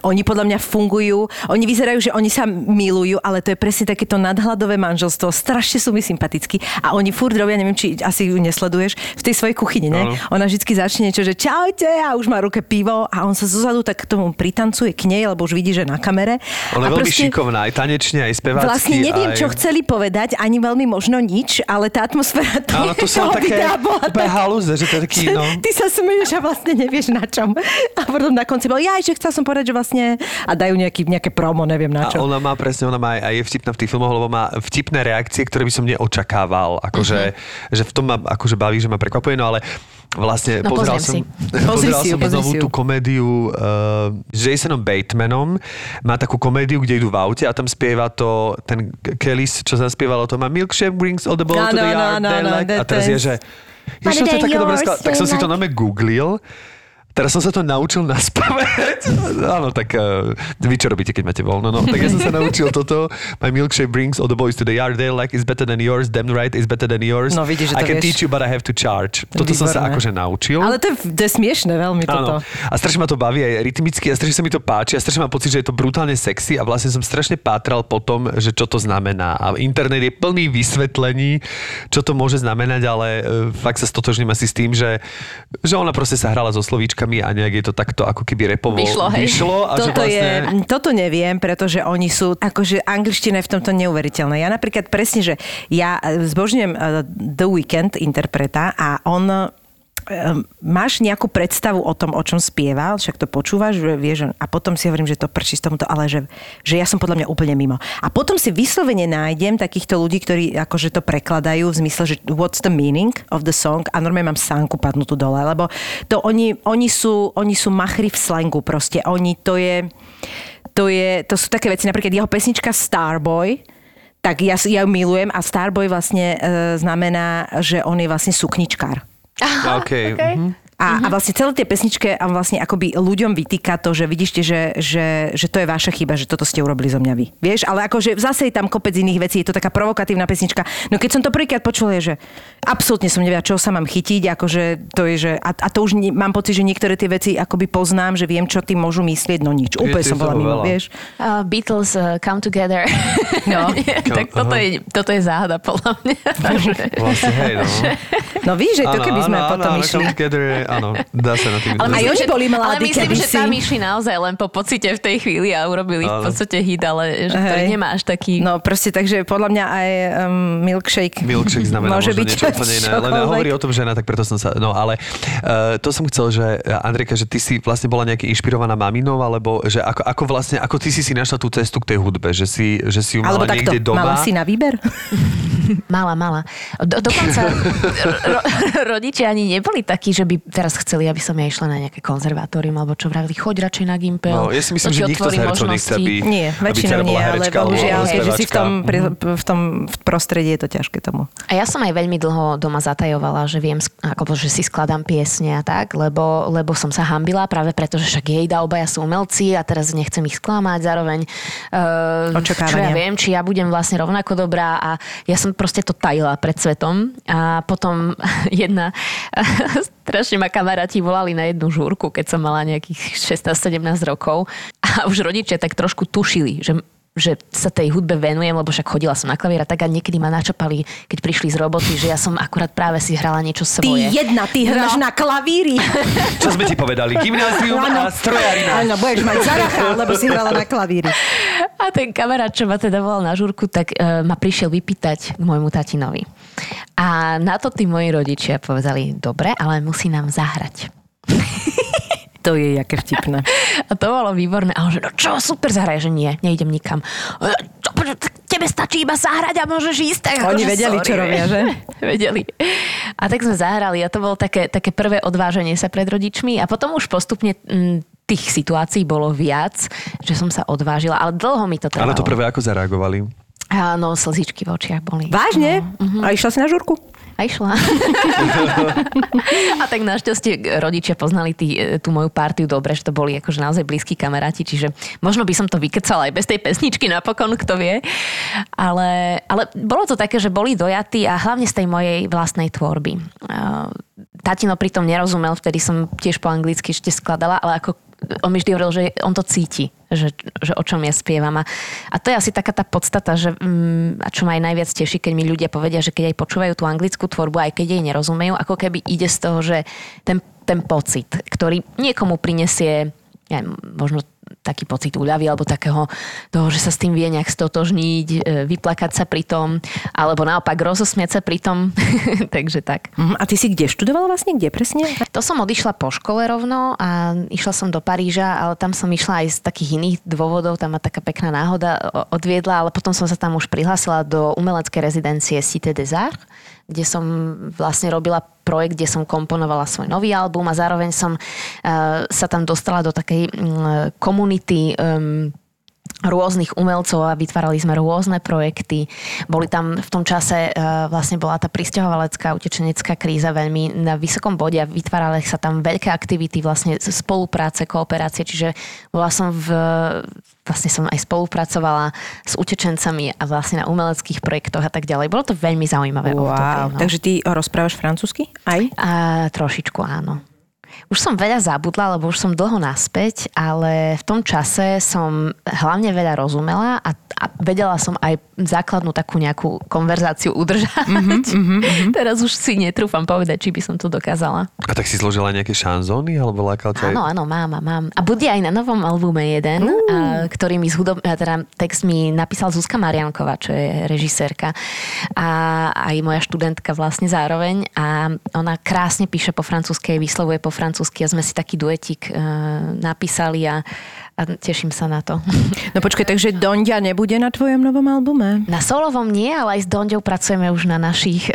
[SPEAKER 3] Oni podľa mňa fungujú, oni vyzerajú, že oni sa milujú, ale to je presne takéto nadhľadové manželstvo. Strašne sú mi sympatickí. A oni furt robia, neviem, či asi ju nesleduješ, v tej svojej kuchyni, ne?
[SPEAKER 2] Áno.
[SPEAKER 3] Ona vždy začne niečo, že čaute a už má ruke pivo a on sa zozadu tak k tomu pritancuje k nej, lebo už vidí, že na kamere.
[SPEAKER 2] Ona
[SPEAKER 3] a
[SPEAKER 2] je veľmi šikovná, aj tanečne, aj spevácky.
[SPEAKER 3] Vlastne neviem,
[SPEAKER 2] aj...
[SPEAKER 3] čo chceli povedať, ani veľmi možno nič, ale tá atmosféra to
[SPEAKER 2] Áno, to sú také
[SPEAKER 3] bola tak-
[SPEAKER 2] halúze, že to je taký, no...
[SPEAKER 3] Ty sa smeješ a vlastne nevieš na čom. A potom na konci bol, ja že chcel som povedať, že vlastne... A dajú nejaký, nejaké promo, neviem na
[SPEAKER 2] A
[SPEAKER 3] čo.
[SPEAKER 2] ona má presne, ona má aj, aj je vtipná v tých filmoch, lebo má vtipné reakcie, ktoré by som neočakával. Akože,
[SPEAKER 3] Mhm.
[SPEAKER 2] že v tom ma akože baví, že ma prekvapuje, no ale vlastne
[SPEAKER 4] No,
[SPEAKER 2] pozeral som,
[SPEAKER 4] si.
[SPEAKER 2] Pozeral
[SPEAKER 3] si
[SPEAKER 2] som znovu tú komédiu uh, s Jasonom Batemanom. Má takú komédiu, kde idú v aute a tam spieva to, ten Kellys, čo zaspievalo to, má milkshake brings all the ball to
[SPEAKER 3] Áno,
[SPEAKER 2] the
[SPEAKER 3] áno,
[SPEAKER 2] yard.
[SPEAKER 3] áno,
[SPEAKER 2] they
[SPEAKER 3] áno,
[SPEAKER 2] like- a teraz je, že Ježiš, to je
[SPEAKER 3] they're
[SPEAKER 2] také dobré skla- Tak som si to nome googlil. Teraz som sa to naučil na spamäť. Áno, tak uh, vy čo robíte, keď máte voľno? No, tak ja som sa naučil toto. My milkshake brings all the boys to the yard. They like is better than yours. Damn right is better than yours.
[SPEAKER 3] No, vidíš,
[SPEAKER 2] I
[SPEAKER 3] že to
[SPEAKER 2] can
[SPEAKER 3] vieš.
[SPEAKER 2] teach you, but I have to charge. Toto som sa
[SPEAKER 3] Výborné.
[SPEAKER 2] akože naučil.
[SPEAKER 3] Ale to je, to je smiešne veľmi toto.
[SPEAKER 2] Áno. A strašne ma to baví aj rytmicky a strašne sa mi to páči a strašne mám pocit, že je to brutálne sexy a vlastne som strašne pátral po tom, že čo to znamená. A internet je plný vysvetlení, čo to môže znamenať, ale e, fakt sa stotožním asi s tým, že, že ona proste sa hrala so slovíčkami a nejak je to takto ako keby repovo
[SPEAKER 4] Vyšlo, hej.
[SPEAKER 2] vyšlo a že
[SPEAKER 3] Toto,
[SPEAKER 2] vlastne...
[SPEAKER 3] je, toto neviem, pretože oni sú, akože angličtina je v tomto neuveriteľná. Ja napríklad presne, že ja eh, zbožňujem uh, The Weeknd interpreta a on máš nejakú predstavu o tom, o čom spieval, však to počúvaš, vieš, a potom si hovorím, že to prčí z tomuto, ale že, že ja som podľa mňa úplne mimo. A potom si vyslovene nájdem takýchto ľudí, ktorí akože to prekladajú v zmysle, že what's the meaning of the song a normálne mám sánku padnutú dole, lebo to oni, oni, sú, oni sú machry v slangu proste. Oni to je, to je, to sú také veci, napríklad jeho pesnička Starboy, tak ja, ja ju milujem a Starboy vlastne e, znamená, že on je vlastne sukničkár.
[SPEAKER 2] Okay.
[SPEAKER 4] Okay.
[SPEAKER 2] mhm.
[SPEAKER 3] A, a vlastne celé tie pesničke a vlastne akoby ľuďom vytýka to, že vidíte, že, že, že to je vaša chyba, že toto ste urobili zo mňa vy. Vieš, ale akože zase je tam kopec iných vecí, je to taká provokatívna pesnička. No keď som to prvýkrát počula, je, že absolútne som nevedela, čo sa mám chytiť, akože to je, že, a, a to už ne, mám pocit, že niektoré tie veci akoby poznám, že viem, čo tým môžu myslieť, no nič. Úplne som bola mimo,
[SPEAKER 2] veľa.
[SPEAKER 3] vieš.
[SPEAKER 4] Uh, Beatles uh, Come Together.
[SPEAKER 3] No.
[SPEAKER 4] tak toto je, toto je záhada podľa mňa.
[SPEAKER 2] Vlastne hej, no.
[SPEAKER 3] No víš, že to keby sme
[SPEAKER 2] áno,
[SPEAKER 3] potom
[SPEAKER 2] áno,
[SPEAKER 3] išli.
[SPEAKER 2] Áno, dá sa na tým.
[SPEAKER 3] Aj
[SPEAKER 4] myslím,
[SPEAKER 3] oni
[SPEAKER 4] že-
[SPEAKER 3] boli mladí
[SPEAKER 4] Ale myslím, že tam išli naozaj len po pocite v tej chvíli a urobili v
[SPEAKER 2] Áno.
[SPEAKER 4] podstate hit, ale že to
[SPEAKER 3] Hej.
[SPEAKER 4] nemá až taký...
[SPEAKER 3] No proste, takže podľa mňa aj um, milkshake,
[SPEAKER 2] Milkshake znamená
[SPEAKER 3] môže byť
[SPEAKER 2] niečo úplne iné. Len hovorí o tom žena, tak preto som sa... No ale uh, to som chcel, že uh, Andrejka, že ty si vlastne bola nejaký inšpirovaná maminou, alebo že ako, ako vlastne, ako ty si si našla tú cestu k tej hudbe, že si, že si ju mala
[SPEAKER 3] Alebo takto,
[SPEAKER 2] niekde doma.
[SPEAKER 3] mala si na výber?
[SPEAKER 4] Mala, mala. Do, dokonca ro, rodičia ani neboli takí, že by teraz chceli, aby som ja išla na nejaké konzervatórium, alebo čo vravili, choď radšej na Gimpel.
[SPEAKER 2] No, ja si myslím, že nikto z
[SPEAKER 4] otvorí
[SPEAKER 2] hercov nechce,
[SPEAKER 4] možnosti.
[SPEAKER 2] aby,
[SPEAKER 3] Nie,
[SPEAKER 2] aby
[SPEAKER 3] väčšinou
[SPEAKER 2] dcera
[SPEAKER 3] nie,
[SPEAKER 2] bola
[SPEAKER 3] ale
[SPEAKER 2] herečka alebo
[SPEAKER 3] bohužiaľ, keďže si v tom, pri, v tom v prostredí je to ťažké tomu.
[SPEAKER 4] A ja som aj veľmi dlho doma zatajovala, že viem, ako, že si skladám piesne a tak, lebo, lebo som sa hambila práve preto, že však jej dá obaja sú umelci a teraz nechcem ich sklamať zároveň. Uh. Čo ja viem, či ja budem vlastne rovnako dobrá a ja som proste to tajila pred svetom a potom jedna strašne ma kamaráti volali na jednu žúrku, keď som mala nejakých 16-17 rokov. A už rodičia tak trošku tušili, že že sa tej hudbe venujem, lebo však chodila som na klavír a tak a niekedy ma načapali, keď prišli z roboty, že ja som akurát práve si hrala niečo
[SPEAKER 3] Ty
[SPEAKER 4] svoje.
[SPEAKER 3] jedna, ty hráš
[SPEAKER 4] No.
[SPEAKER 3] na klavíri.
[SPEAKER 2] Čo sme ti povedali? Gymnázium a strojarina.
[SPEAKER 3] Áno, budeš mať zaracha, lebo si hrala na klavíri.
[SPEAKER 4] A ten kamarát, čo ma teda volal na žurku, tak uh, ma prišiel vypýtať k môjmu tatinovi. A na to tí moji rodičia povedali, dobre, ale musí nám zahrať.
[SPEAKER 3] To je jaké vtipné.
[SPEAKER 4] A to bolo výborné. A on že, no čo, super, zahraj, že nie, neidem nikam. "E, čo, počo, tak Tebe stačí iba zahrať a môžeš ísť. Tak
[SPEAKER 3] Oni
[SPEAKER 4] akože
[SPEAKER 3] vedeli,
[SPEAKER 4] sorry,
[SPEAKER 3] čo robia, že?
[SPEAKER 4] vedeli. A tak sme zahrali a to bolo také, také prvé odváženie sa pred rodičmi a potom už postupne mm, tých situácií bolo viac, že som sa odvážila, ale dlho mi to trvalo.
[SPEAKER 2] Ale to prvé ako zareagovali?
[SPEAKER 4] Áno, slzičky v očiach boli.
[SPEAKER 3] Vážne?
[SPEAKER 4] No,
[SPEAKER 3] A išla si na žurku?
[SPEAKER 4] A išla. a tak našťastie rodičia poznali tý, tú moju partiu dobre, že to boli akože naozaj blízki kamaráti, čiže možno by som to vykecala aj bez tej pesničky napokon, kto vie. Ale, ale bolo to také, že boli dojatí a hlavne z tej mojej vlastnej tvorby. Uh, Tatino pritom nerozumel, vtedy som tiež po anglicky ešte skladala, ale ako on mi vždy hovoril, že on to cíti, že, že o čom ja spievam. A, a to je asi taká tá podstata, že, mm, a čo ma aj najviac teší, keď mi ľudia povedia, že keď aj počúvajú tú anglickú tvorbu, aj keď jej nerozumejú, ako keby ide z toho, že ten, ten pocit, ktorý niekomu prinesie ja, možno taký pocit úľavy alebo takého toho, že sa s tým vie nejak stotožniť, e, vyplakať sa pri tom, alebo naopak rozosmiať sa pri tom. Takže tak.
[SPEAKER 3] Mhm. A ty si kde študovala vlastne? Kde presne?
[SPEAKER 4] To som odišla po škole rovno a išla som do Paríža, ale tam som išla aj z takých iných dôvodov, tam ma taká pekná náhoda odviedla, ale potom som sa tam už prihlásila do umeleckej rezidencie Cité des Arts, kde som vlastne robila projekt, kde som komponovala svoj nový album a zároveň som uh, sa tam dostala do takej mm, komunity um, rôznych umelcov a vytvárali sme rôzne projekty. Boli tam v tom čase, uh, vlastne bola tá pristahovalecká utečenecká kríza veľmi na vysokom bode a vytvárali sa tam veľké aktivity, vlastne spolupráce, kooperácie, čiže bola som v, vlastne som aj spolupracovala s utečencami a vlastne na umeleckých projektoch a tak ďalej. Bolo to veľmi zaujímavé. obdobie,
[SPEAKER 3] Wow.
[SPEAKER 4] no.
[SPEAKER 3] Takže ty rozprávaš francúzsky? Aj?
[SPEAKER 4] A trošičku áno. Už som veľa zabudla, lebo už som dlho naspäť, ale v tom čase som hlavne veľa rozumela a, a vedela som aj základnú takú nejakú konverzáciu udržať. Mm-hmm, Teraz už si netrúfam povedať, či by som to dokázala.
[SPEAKER 2] A tak si zložila nejaké šanzóny, alebo lákal ťa...
[SPEAKER 4] Áno, áno, mám, mám, mám. A bude aj na novom albume jeden, a, ktorý mi z hudob... a teda text mi napísal Zuzka Marianková, čo je režisérka. A aj moja študentka vlastne zároveň. A ona krásne píše po francúzsky, vyslovuje po francúzsky a sme si taký duetik e, napísali a, a teším sa na to.
[SPEAKER 3] No počkaj, takže Donďa nebude na tvojom novom albume?
[SPEAKER 4] Na solovom nie, ale aj s Donďou pracujeme už na našich, e,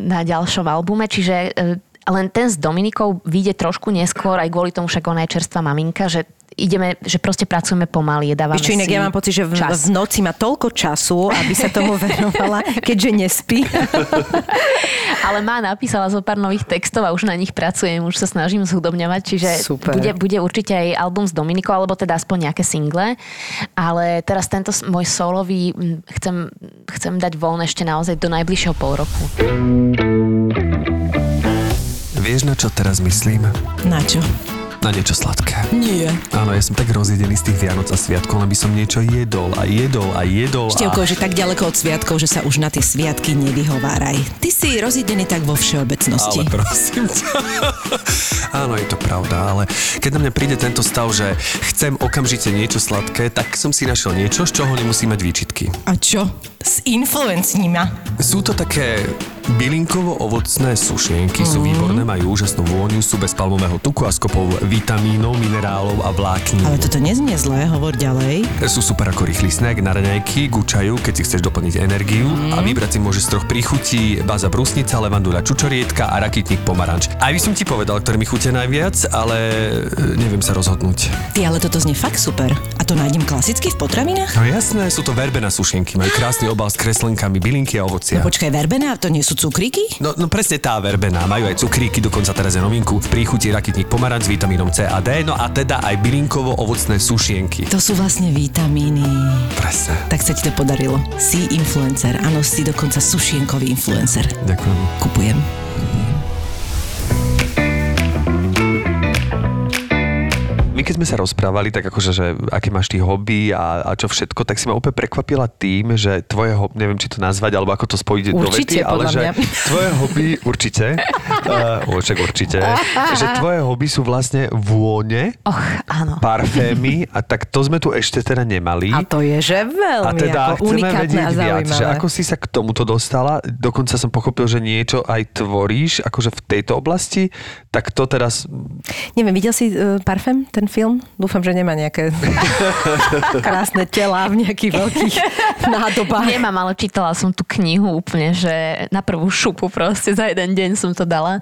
[SPEAKER 4] na ďalšom albume, čiže e, len ten s Dominikou vyjde trošku neskôr, aj kvôli tomu však ona je čerstvá maminka, že ideme, že proste pracujeme pomaly, dávame
[SPEAKER 3] čo, inak
[SPEAKER 4] si
[SPEAKER 3] ja mám pocit, že v,
[SPEAKER 4] čas.
[SPEAKER 3] v noci má toľko času, aby sa tomu venovala, keďže nespí.
[SPEAKER 4] Ale má, napísala zo pár nových textov a už na nich pracujem, už sa snažím zhudobňovať, čiže
[SPEAKER 3] Super.
[SPEAKER 4] bude, bude určite aj album s Dominikou, alebo teda aspoň nejaké single. Ale teraz tento môj solový chcem, chcem dať voľno ešte naozaj do najbližšieho pol roku.
[SPEAKER 2] Vieš, na čo teraz myslím?
[SPEAKER 3] Na čo?
[SPEAKER 2] Na niečo sladké.
[SPEAKER 5] Nie.
[SPEAKER 2] Áno, ja som tak rozjedený z tých Vianoc a Sviatkov, aby som niečo jedol a jedol a jedol.
[SPEAKER 5] Števko,
[SPEAKER 2] a...
[SPEAKER 5] že tak ďaleko od sviatkov, že sa už na tie sviatky nevyhováraj. Ty si rozjedený tak vo všeobecnosti.
[SPEAKER 2] Ale prosím ťa. Áno, je to pravda, ale keď na mňa príde tento stav, že chcem okamžite niečo sladké, tak som si našiel niečo, z čoho nemusí mať výčitky.
[SPEAKER 5] A čo? S influencníma.
[SPEAKER 2] Sú to také bylinkovo-ovocné sušienky, sú výborné, majú úžasnú vôňu, sú bez palmového tuku a s kopou vitamínov, minerálov a vlákní.
[SPEAKER 5] Ale toto neznie zlé, hovor ďalej.
[SPEAKER 2] Sú super ako rýchly snack na raňajky, gučajú, keď si chceš doplniť energiu a vybrať si môžeš z troch príchutí baza brusnica, levandula čučorietka a rakitník pomaranč. Aj by som ti povedal, ktorý mi chutia najviac, ale e, neviem sa rozhodnúť.
[SPEAKER 5] Ty, ale toto znie fakt super. A to nájdem klasicky v potravinách?
[SPEAKER 2] No jasné, sú to verbena sušienky, majú krásny obal s kreslenkami, bylinky a ovocia.
[SPEAKER 5] No počkaj, verbená, to nie sú cukríky?
[SPEAKER 2] No, no presne tá verbená, majú aj cukríky, dokonca teraz je novinku. V príchuti rakitník pomaranč s vitamínom C a D, no a teda aj bylinkovo-ovocné sušienky.
[SPEAKER 5] To sú vlastne vitamíny.
[SPEAKER 2] Presne.
[SPEAKER 5] Tak sa ti to podarilo. Si influencer. Áno, si dokonca sušienkový influencer.
[SPEAKER 2] Ďakujem.
[SPEAKER 5] Kupujem.
[SPEAKER 2] My keď sme sa rozprávali, tak akože, že aké máš ty hobby a, a čo všetko, tak si ma úplne prekvapila tým, že tvoje hobby, neviem či to nazvať, alebo ako to spojiť do
[SPEAKER 3] Určite,
[SPEAKER 2] vety, ale že
[SPEAKER 3] mňa.
[SPEAKER 2] tvoje hobby, určite, uh, však určite, že tvoje hobby sú vlastne vône,
[SPEAKER 4] Och, áno.
[SPEAKER 2] parfémy a tak to sme tu ešte teda nemali.
[SPEAKER 3] A to je, že veľmi
[SPEAKER 2] A teda
[SPEAKER 3] ako
[SPEAKER 2] chceme vedieť
[SPEAKER 3] a
[SPEAKER 2] viac, že ako si sa k tomuto dostala, dokonca som pochopil, že niečo aj tvoríš, akože v tejto oblasti, tak to teraz
[SPEAKER 3] Neviem, videl si uh, Parfém, ten film? Dúfam, že nemá nejaké krásne telá v nejakých veľkých nádobách.
[SPEAKER 4] Nemám, ale čítala som tú knihu úplne, že na prvú šupu proste za jeden deň som to dala.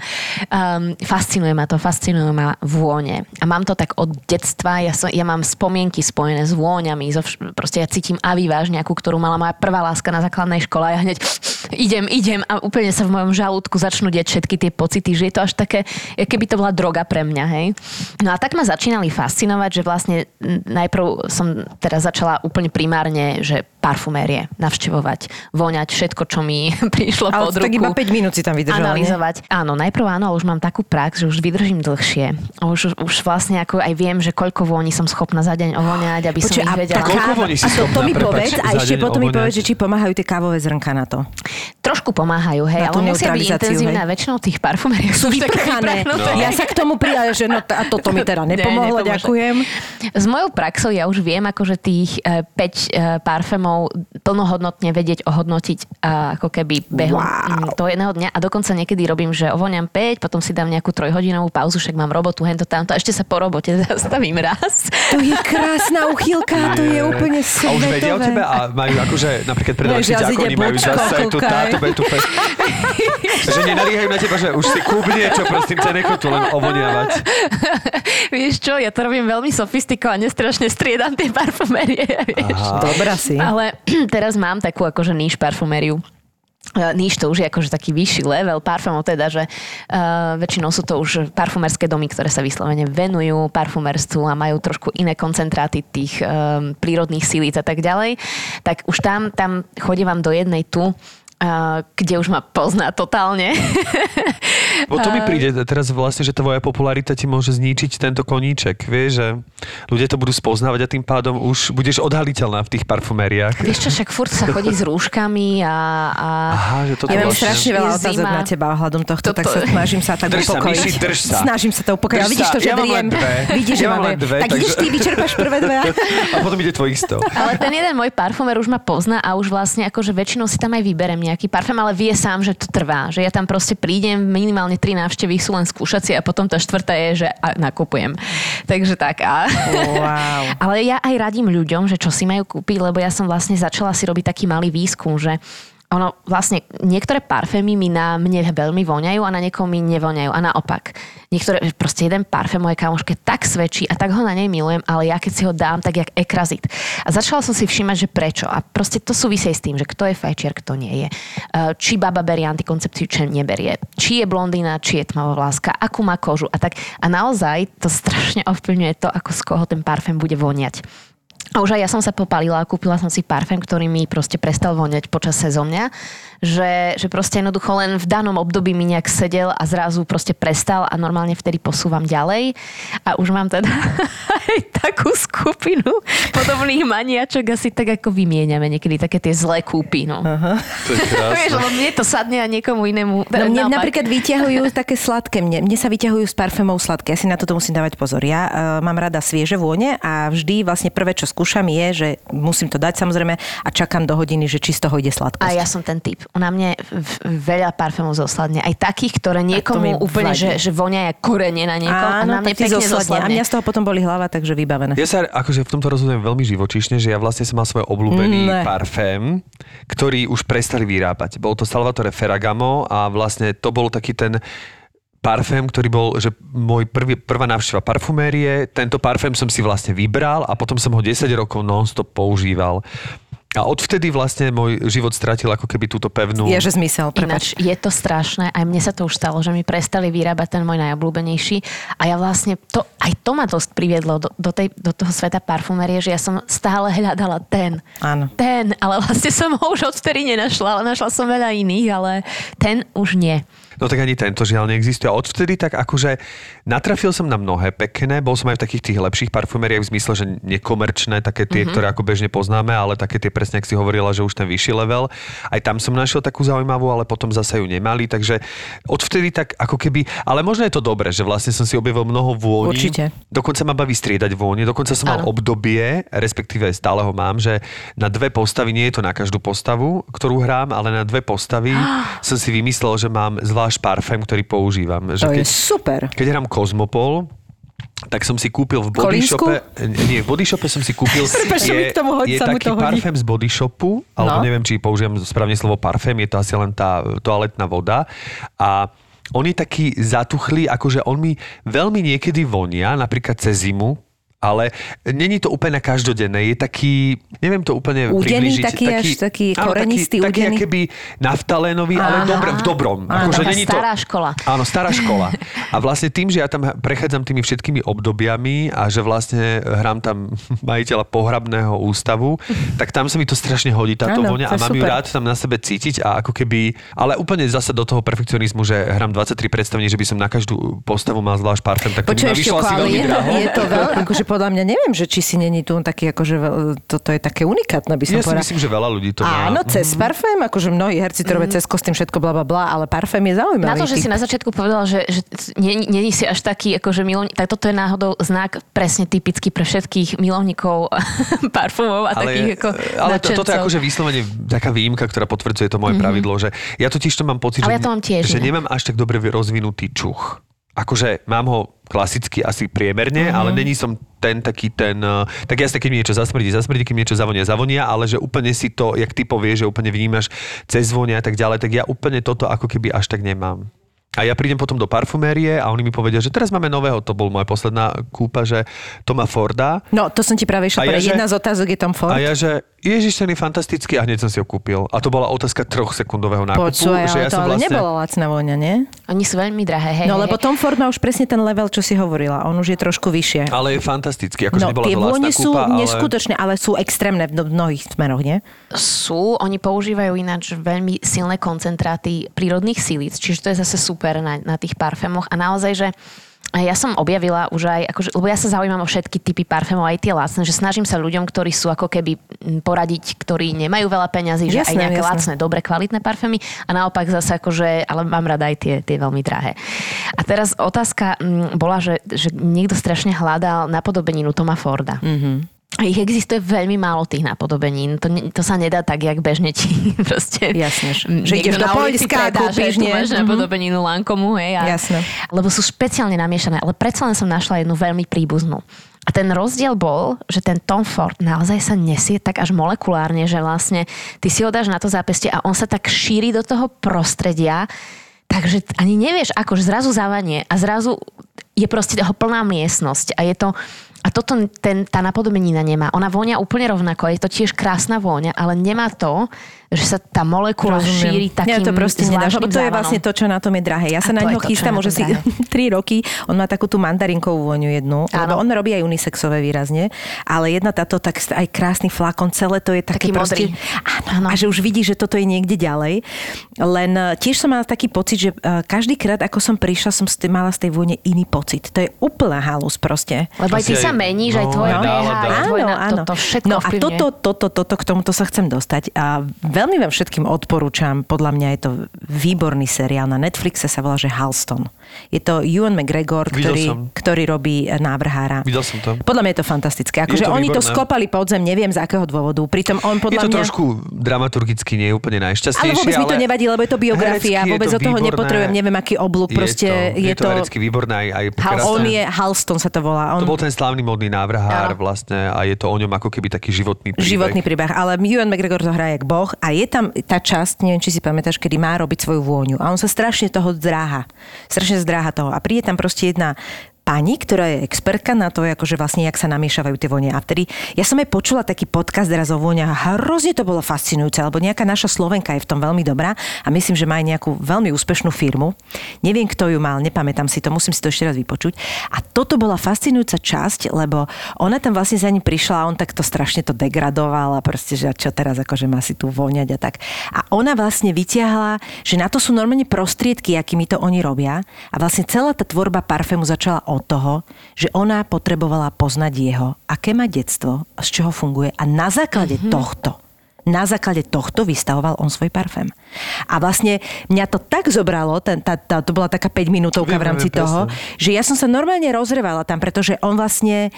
[SPEAKER 4] Um, fascinuje ma to, fascinuje ma vône. A mám to tak od detstva, ja, som, ja mám spomienky spojené s vôňami, so, vš- proste ja cítim aviváž nejakú, ktorú mala moja prvá láska na základnej škole a ja hneď idem, idem a úplne sa v mojom žalúdku začnú deť všetky tie pocity, že je to až také, keby to bola droga pre mňa, hej. No a tak ma začínali fascinovať, že vlastne najprv som teraz začala úplne primárne, že parfumérie, navštevovať, voňať všetko, čo mi prišlo
[SPEAKER 3] Ale
[SPEAKER 4] pod
[SPEAKER 3] tak
[SPEAKER 4] ruku.
[SPEAKER 3] iba 5 minút si tam vydržala, nie?
[SPEAKER 4] Analyzovať. Áno, najprv áno, ale už mám takú prax, že už vydržím dlhšie. Už, už vlastne ako aj viem, že koľko vôni som schopná za deň ovoňať, aby som
[SPEAKER 3] Počuj,
[SPEAKER 4] ich
[SPEAKER 3] a
[SPEAKER 4] vedela.
[SPEAKER 2] Koľko voní si
[SPEAKER 3] a to, to mi povedz a ešte potom mi
[SPEAKER 2] ovoňať?
[SPEAKER 3] povedz, že či pomáhajú tie kávové zrnka na to.
[SPEAKER 4] Trošku pomáhajú, hej, ale musia byť intenzívne
[SPEAKER 3] hej.
[SPEAKER 4] a väčšinou tých parfumériách
[SPEAKER 3] Sú vyprchané.
[SPEAKER 4] vyprchnuté.
[SPEAKER 3] Ja sa k tomu pridala, že no a toto mi teda
[SPEAKER 4] Nie,
[SPEAKER 3] nepomohlo,
[SPEAKER 4] nepomôže.
[SPEAKER 3] ďakujem.
[SPEAKER 4] S mojou praxou ja už viem akože tých e, 5 e, parfémov plnohodnotne vedieť ohodnotiť e, ako keby behom
[SPEAKER 3] Wow.
[SPEAKER 4] toho jedného dňa a dokonca niekedy robím, že ovoňam 5, potom si dám nejakú trojhodinovú pauzu, však mám robotu, hento tamto, a ešte sa po robote zastavím raz.
[SPEAKER 3] To je krásna uchylka, to je úplne
[SPEAKER 2] A už vedia o
[SPEAKER 3] svetové.
[SPEAKER 2] tebe a majú akože napríklad pred
[SPEAKER 3] No,
[SPEAKER 2] vaši
[SPEAKER 3] že zase ide
[SPEAKER 2] oni majú zase tú táto betu že nenalíhajú na teba, že už si kúp niečo, prosím ťa, nechoď tu len ovoniavať.
[SPEAKER 4] Vieš čo, ja to robím veľmi sofistikovane, strašne striedam tie parfumérie, vieš.
[SPEAKER 3] Dobrá si.
[SPEAKER 4] Ale teraz mám takú akože níž parfumériu. Uh, níž to už je akože taký vyšší level parfumov, teda, že uh, väčšinou sú to už parfumerské domy, ktoré sa vyslovene venujú parfumerstvu a majú trošku iné koncentráty tých um, prírodných sílíc a tak ďalej. Tak už tam, tam chodím do jednej tu, kde už ma pozná totálne.
[SPEAKER 2] Bo to mi príde teraz vlastne, že tvoja popularita ti môže zničiť tento koníček. Vieš, že ľudia to budú spoznávať a tým pádom už budeš odhaliteľná v tých parfumériách.
[SPEAKER 4] Vieš čo, však furt sa chodí s rúškami a... a
[SPEAKER 2] Aha, že toto
[SPEAKER 3] Ja mám
[SPEAKER 2] vlastne-
[SPEAKER 3] strašne veľa otázok na teba ohľadom tohto, tak
[SPEAKER 4] Toto-
[SPEAKER 3] sa snažím sa tak
[SPEAKER 2] Drž sa,
[SPEAKER 3] upokojiť.
[SPEAKER 2] Miši, drž sa.
[SPEAKER 3] Snažím sa to upokojiť. Vidíš
[SPEAKER 2] sa.
[SPEAKER 3] to, že
[SPEAKER 2] Ja
[SPEAKER 3] driem. Vidíš, že
[SPEAKER 2] Ja
[SPEAKER 3] mám
[SPEAKER 2] mám len dve,
[SPEAKER 3] Tak ideš
[SPEAKER 2] takže-
[SPEAKER 3] ty, vyčerpáš prvé dve.
[SPEAKER 2] A potom ide tvojich 100.
[SPEAKER 4] Ale ten jeden môj parfumer už ma pozná a už vlastne akože väčšinou si tam aj vyberem nejaký parfém, ale vie sám, že to trvá. Že ja tam proste prídem, minimálne tri návštevy sú len skúšacie a potom tá štvrtá je, že a, nakupujem. Takže tak. A...
[SPEAKER 3] Wow.
[SPEAKER 4] Ale ja aj radím ľuďom, že čo si majú kúpiť, lebo ja som vlastne začala si robiť taký malý výskum, že ono vlastne niektoré parfémy mi na mne veľmi voňajú a na niekoho mi nevoňajú. A naopak. Niektoré, proste jeden parfém mojej kamoške tak svedčí a tak ho na nej milujem, ale ja keď si ho dám, tak jak ekrazit. A začala som si všímať, že prečo. A proste to súvisí s tým, že kto je fajčiar, kto nie je. Uh, Či baba berie antikoncepciu, či neberie. Či je blondína, či je tmavovláska, akú má kožu a tak. A naozaj to strašne ovplyvňuje to, ako z koho ten parfém bude voniať. A už aj ja som sa popalila a kúpila som si parfém, ktorý mi proste prestal voňať počas sezónia. Že, že proste jednoducho len v danom období mi nejak sedel a zrazu proste prestal a normálne vtedy posúvam ďalej. A už mám teda aj takú skupinu podobných maniačok asi tak ako vymieňame niekedy také tie zlé kúpy. No.
[SPEAKER 2] To je
[SPEAKER 4] Vieš, lebo mne to sadne a niekomu inému.
[SPEAKER 3] No mne
[SPEAKER 4] naopak.
[SPEAKER 3] napríklad vyťahujú také sladké, mne, mne sa vyťahujú s parfémov sladké, ja si na toto musím dávať pozor. Ja uh, mám rada svieže vône a vždy vlastne prvé, čo skúšam je, že musím to dať samozrejme a čakám do hodiny, že či z toho ide sladkosť.
[SPEAKER 4] A ja som ten typ. Na mne veľa parfémov zosladne. Aj takých, ktoré niekomu úplne,
[SPEAKER 3] vadí.
[SPEAKER 4] že, že vonia jak korene na niekom. a
[SPEAKER 3] Áno,
[SPEAKER 4] na mne pekne
[SPEAKER 3] zosladne.
[SPEAKER 4] zosladne.
[SPEAKER 3] A mňa z toho potom boli hlava, takže vybavené.
[SPEAKER 2] Ja sa akože v tomto rozhodujem veľmi živočíšne, že ja vlastne som mal svoj obľúbený
[SPEAKER 3] Ne.
[SPEAKER 2] parfém, ktorý už prestali vyrábať. Bol to Salvatore Ferragamo a vlastne to bol taký ten parfém, ktorý bol, že môj prvý, prvá návšteva parfumérie, tento parfém som si vlastne vybral a potom som ho 10 rokov non-stop používal. A odvtedy vlastne môj život stratil ako keby túto pevnú...
[SPEAKER 3] Je, že zmysel,
[SPEAKER 4] Ináč je to strašné, aj mne sa to už stalo, že mi prestali vyrábať ten môj najobľúbenejší a ja vlastne, to, aj to ma dosť priviedlo do, do, tej, do toho sveta parfumérie, že ja som stále hľadala ten.
[SPEAKER 3] Áno.
[SPEAKER 4] Ten, ale vlastne som ho už odvtedy nenašla, ale našla som veľa iných, ale ten už nie.
[SPEAKER 2] No tak ani tento žiaľ neexistuje. A odvtedy tak akože natrafil som na mnohé pekné, bol som aj v takých tých lepších parfumériách v zmysle, že nekomerčné, také tie, mm-hmm. ktoré ako bežne poznáme, ale také tie presne, ak si hovorila, že už ten vyšší level. Aj tam som našiel takú zaujímavú, ale potom zase ju nemali, takže odvtedy tak ako keby, ale možno je to dobre, že vlastne som si objavil mnoho vôni.
[SPEAKER 3] Určite.
[SPEAKER 2] Dokonca ma baví striedať vône, dokonca som mal
[SPEAKER 4] Áno.
[SPEAKER 2] obdobie, respektíve stále ho mám, že na dve postavy, nie je to na každú postavu, ktorú hrám, ale na dve postavy som si vymyslel, že mám zvlášť parfém, ktorý používam. Že
[SPEAKER 3] To
[SPEAKER 2] keď,
[SPEAKER 3] je super.
[SPEAKER 2] keď hrám Kozmopol, tak som si kúpil v Body
[SPEAKER 3] Kolínsku?
[SPEAKER 2] Shope, nie, v Body Shope som si kúpil,
[SPEAKER 3] Prepač, mi k tomu hodí,
[SPEAKER 2] je taký
[SPEAKER 3] to
[SPEAKER 2] parfém z Body Shopu, alebo
[SPEAKER 3] No.
[SPEAKER 2] neviem, či použijem správne slovo parfém, je to asi len tá toaletná voda. A on je taký zatuchlý, akože on mi veľmi niekedy vonia, napríklad cez zimu, ale není to úplne každodenné. Je taký, neviem to úplne
[SPEAKER 3] Údený
[SPEAKER 2] priblížiť.
[SPEAKER 3] taký až taký
[SPEAKER 2] áno,
[SPEAKER 3] korenistý,
[SPEAKER 2] taký, taký
[SPEAKER 3] údený?
[SPEAKER 2] keby naftalénový, ale
[SPEAKER 3] Aha.
[SPEAKER 2] dobre, v dobrom.
[SPEAKER 3] Áno,
[SPEAKER 2] Akože není to-
[SPEAKER 4] stará škola.
[SPEAKER 2] Áno, stará škola. A vlastne tým, že ja tam prechádzam tými všetkými obdobiami a že vlastne hrám tam majiteľa pohrabného ústavu, tak tam sa mi to strašne hodí táto
[SPEAKER 3] Áno,
[SPEAKER 2] voňa a
[SPEAKER 3] to
[SPEAKER 2] mám ju
[SPEAKER 3] super.
[SPEAKER 2] rád tam na sebe cítiť a ako keby, ale úplne zase do toho perfekcionizmu, že hrám 23 predstavení, že by som na každú postavu mal zvlášť parfém, tak to
[SPEAKER 3] Počuj,
[SPEAKER 2] ma
[SPEAKER 3] ešte
[SPEAKER 2] vyšlo asi veľmi
[SPEAKER 3] je, to,
[SPEAKER 2] draho.
[SPEAKER 3] je to veľ, akože podľa mňa neviem, že či si není tu taký, akože toto je také unikátne, by som
[SPEAKER 2] Ja si
[SPEAKER 3] povedala.
[SPEAKER 2] myslím, že veľa ľudí to má.
[SPEAKER 3] Áno, cez parfém, akože mnohí herci to robia cez kostým, všetko bla bla bla, ale parfém je zaujímavý.
[SPEAKER 4] Na to, že
[SPEAKER 3] typ.
[SPEAKER 4] si na začiatku povedala, že, že není, není si až taký akože milovník, tak toto je náhodou znak presne typický pre všetkých milovníkov parfumov a takých ako
[SPEAKER 2] ale to, toto je akože vyslovene taká výjimka, ktorá potvrdzuje to moje mm-hmm. pravidlo, že ja totiž to mám pocit,
[SPEAKER 4] Ale
[SPEAKER 2] že,
[SPEAKER 4] ja to mám tiež,
[SPEAKER 2] že
[SPEAKER 4] ne?
[SPEAKER 2] nemám až tak dobre rozvinutý čuch. Akože mám ho klasicky asi priemerne,
[SPEAKER 4] Mhm.
[SPEAKER 2] mm-hmm. ale není som ten taký ten, eh, tak jasne, keď mi niečo zasmrdí, zasmrdí, keď mi niečo zavonia, zavonia, ale že úplne si to, jak ty povieš, že úplne vnímaš cez vonia a tak ďalej, tak ja úplne toto ako keby až tak nemám. A ja prídem potom do parfumérie a oni mi povedia, že teraz máme nového, to bol moja posledná kúpa, že Toma Forda.
[SPEAKER 3] No, to som ti práve išla
[SPEAKER 2] ja, že-
[SPEAKER 3] Jedna z otázok je Tom Ford.
[SPEAKER 2] A ja, že Ježiš, ten je fantastický a hneď som si ho kúpil. A to bola otázka troch sekundového nákupu.
[SPEAKER 3] Počúvaj,
[SPEAKER 2] že ja
[SPEAKER 3] to
[SPEAKER 2] som
[SPEAKER 3] ale
[SPEAKER 2] vlastne...
[SPEAKER 3] nebola lacná vojna, nie?
[SPEAKER 4] Oni sú veľmi drahé, hej,
[SPEAKER 3] No lebo. Tom Ford má už presne ten level, čo si hovorila. On už je trošku vyššie.
[SPEAKER 2] Ale je fantastický, akože
[SPEAKER 3] No,
[SPEAKER 2] nebola
[SPEAKER 3] tie
[SPEAKER 2] to
[SPEAKER 3] vône sú
[SPEAKER 2] kúpa, ale...
[SPEAKER 3] neskutočné, ale sú extrémne v mnohých smeroch, nie?
[SPEAKER 4] Sú, oni používajú ináč veľmi silné koncentráty prírodných sílic, čiže to je zase super na, na tých parfémoch a naozaj, že ja som objavila už aj, akože, lebo ja sa zaujímam o všetky typy parfémov, aj tie lacné, že snažím sa ľuďom, ktorí sú ako keby poradiť, ktorí nemajú veľa peňazí, že aj
[SPEAKER 3] Jasné,
[SPEAKER 4] nejaké
[SPEAKER 3] jasné.
[SPEAKER 4] lacné, dobre kvalitné parfémy a naopak zase akože, ale mám rada aj tie, tie veľmi drahé. A teraz otázka bola, že, že niekto strašne hľadal napodobeninu Toma Forda. Mm-hmm. Ich existuje veľmi málo tých napodobenín. To, to sa nedá tak, jak bežne ti proste...
[SPEAKER 3] Jasné, že- ideš do
[SPEAKER 4] predá,
[SPEAKER 3] kúpiš, nie?
[SPEAKER 4] máš
[SPEAKER 3] Mhm.
[SPEAKER 4] napodobeninu Lankomu, hej. A,
[SPEAKER 3] Jasné.
[SPEAKER 4] Lebo sú špeciálne namiešané, ale predsa len som našla jednu veľmi príbuznú. A ten rozdiel bol, že ten Tom Ford naozaj sa nesie tak až molekulárne, že vlastne ty si ho dáš na to zápestie a on sa tak šíri do toho prostredia, takže ani nevieš, ako, že zrazu zavanie a zrazu je proste toho plná miestnosť a je to a toto ten, tá napodobenina nemá. Ona vonia úplne rovnako, je to tiež krásna vôňa, ale nemá to, že sa tá molekula šíri takým
[SPEAKER 3] Ja to proste nedáš, lebo to je vlastne to, čo na tom je drahé. Ja
[SPEAKER 4] A
[SPEAKER 3] sa na
[SPEAKER 4] to, čo
[SPEAKER 3] chystám asi
[SPEAKER 4] drahé.
[SPEAKER 3] 3 roky. On má takú tú mandarinkovú voňu jednu, lebo on robí aj unisexové výrazne, ale jedna táto, tak aj krásny flakon, celé to je také
[SPEAKER 4] Taký
[SPEAKER 3] proste...
[SPEAKER 4] modrý.
[SPEAKER 3] Áno,
[SPEAKER 4] Áno.
[SPEAKER 3] a že už vidí, že toto je niekde ďalej. Len eh, tiež som mala taký pocit, že eh, každý krát, ako som prišla, som mala z tej vône iný pocit. To je úplná halus proste.
[SPEAKER 4] Lebo aj ty sa meníš, aj
[SPEAKER 2] no,
[SPEAKER 4] tvoje
[SPEAKER 2] nálada.
[SPEAKER 4] aj tvoje, na- toto všetko
[SPEAKER 3] No a toto, toto, toto, k tomuto sa chcem dostať. A veľmi vám všetkým odporúčam, podľa mňa je to výborný seriál. Na Netflixe sa volá, že Halston. Je to Ewan McGregor,
[SPEAKER 2] Videl
[SPEAKER 3] ktorý,
[SPEAKER 2] som.
[SPEAKER 3] ktorý robí eh, návrhára.
[SPEAKER 2] Videl som to.
[SPEAKER 3] Podľa mňa je to fantastické. Akože
[SPEAKER 2] to
[SPEAKER 3] oni to skopali pod zem, neviem z akého dôvodu. Pritom on
[SPEAKER 2] Je
[SPEAKER 3] podľa
[SPEAKER 2] to
[SPEAKER 3] mňa...
[SPEAKER 2] trošku dramaturgicky nie je úplne najšťastnejšie,
[SPEAKER 3] Ale vôbec mi to nevadí, lebo je to biografia.
[SPEAKER 2] herecky je
[SPEAKER 3] Vôbec
[SPEAKER 2] to
[SPEAKER 3] od toho
[SPEAKER 2] výborné.
[SPEAKER 3] nepotrebujem, neviem aký oblúk.
[SPEAKER 2] Je
[SPEAKER 3] Proste
[SPEAKER 2] to, je,
[SPEAKER 3] je
[SPEAKER 2] to,
[SPEAKER 3] to...
[SPEAKER 2] herecky výborné aj, aj
[SPEAKER 3] Hal, on je Halston sa to volá. On,
[SPEAKER 2] To bol ten slávny modný návrhár vlastne a je to o ňom ako keby taký životný príbeh.
[SPEAKER 3] životný príbeh, ale Ewan McGregor to hrá jak boh a je tam tá časť, neviem, či si pamätáš, kedy má robiť svoju vôňu a on sa strašne toho zdráha. Strašne zdráha toho. A príde tam proste jedna pani, ktorá je expertka na to, akože vlastne, jak sa namiešavajú tie vône. A vtedy, ja som aj počula taký podcast raz o a hrozne to bolo fascinujúce, lebo nejaká naša Slovenka je v tom veľmi dobrá a myslím, že má aj nejakú veľmi úspešnú firmu. Neviem, kto ju mal, nepamätám si to, musím si to ešte raz vypočuť. A toto bola fascinujúca časť, lebo ona tam vlastne za ním prišla a on takto strašne to degradoval a proste, že čo teraz akože má si tu voňať a tak. A ona vlastne vyťahla, že na to sú normálne prostriedky, akými to oni robia a vlastne celá tá tvorba parfému začala od toho, že ona potrebovala poznať jeho, aké má detstvo, z čoho funguje a na základe mm-hmm. tohto na základe tohto vystavoval on svoj parfém. A vlastne mňa to tak zobralo, ten, tá, tá, to bola taká 5 minútovka v rámci toho, že ja som sa normálne rozrevala tam, pretože on vlastne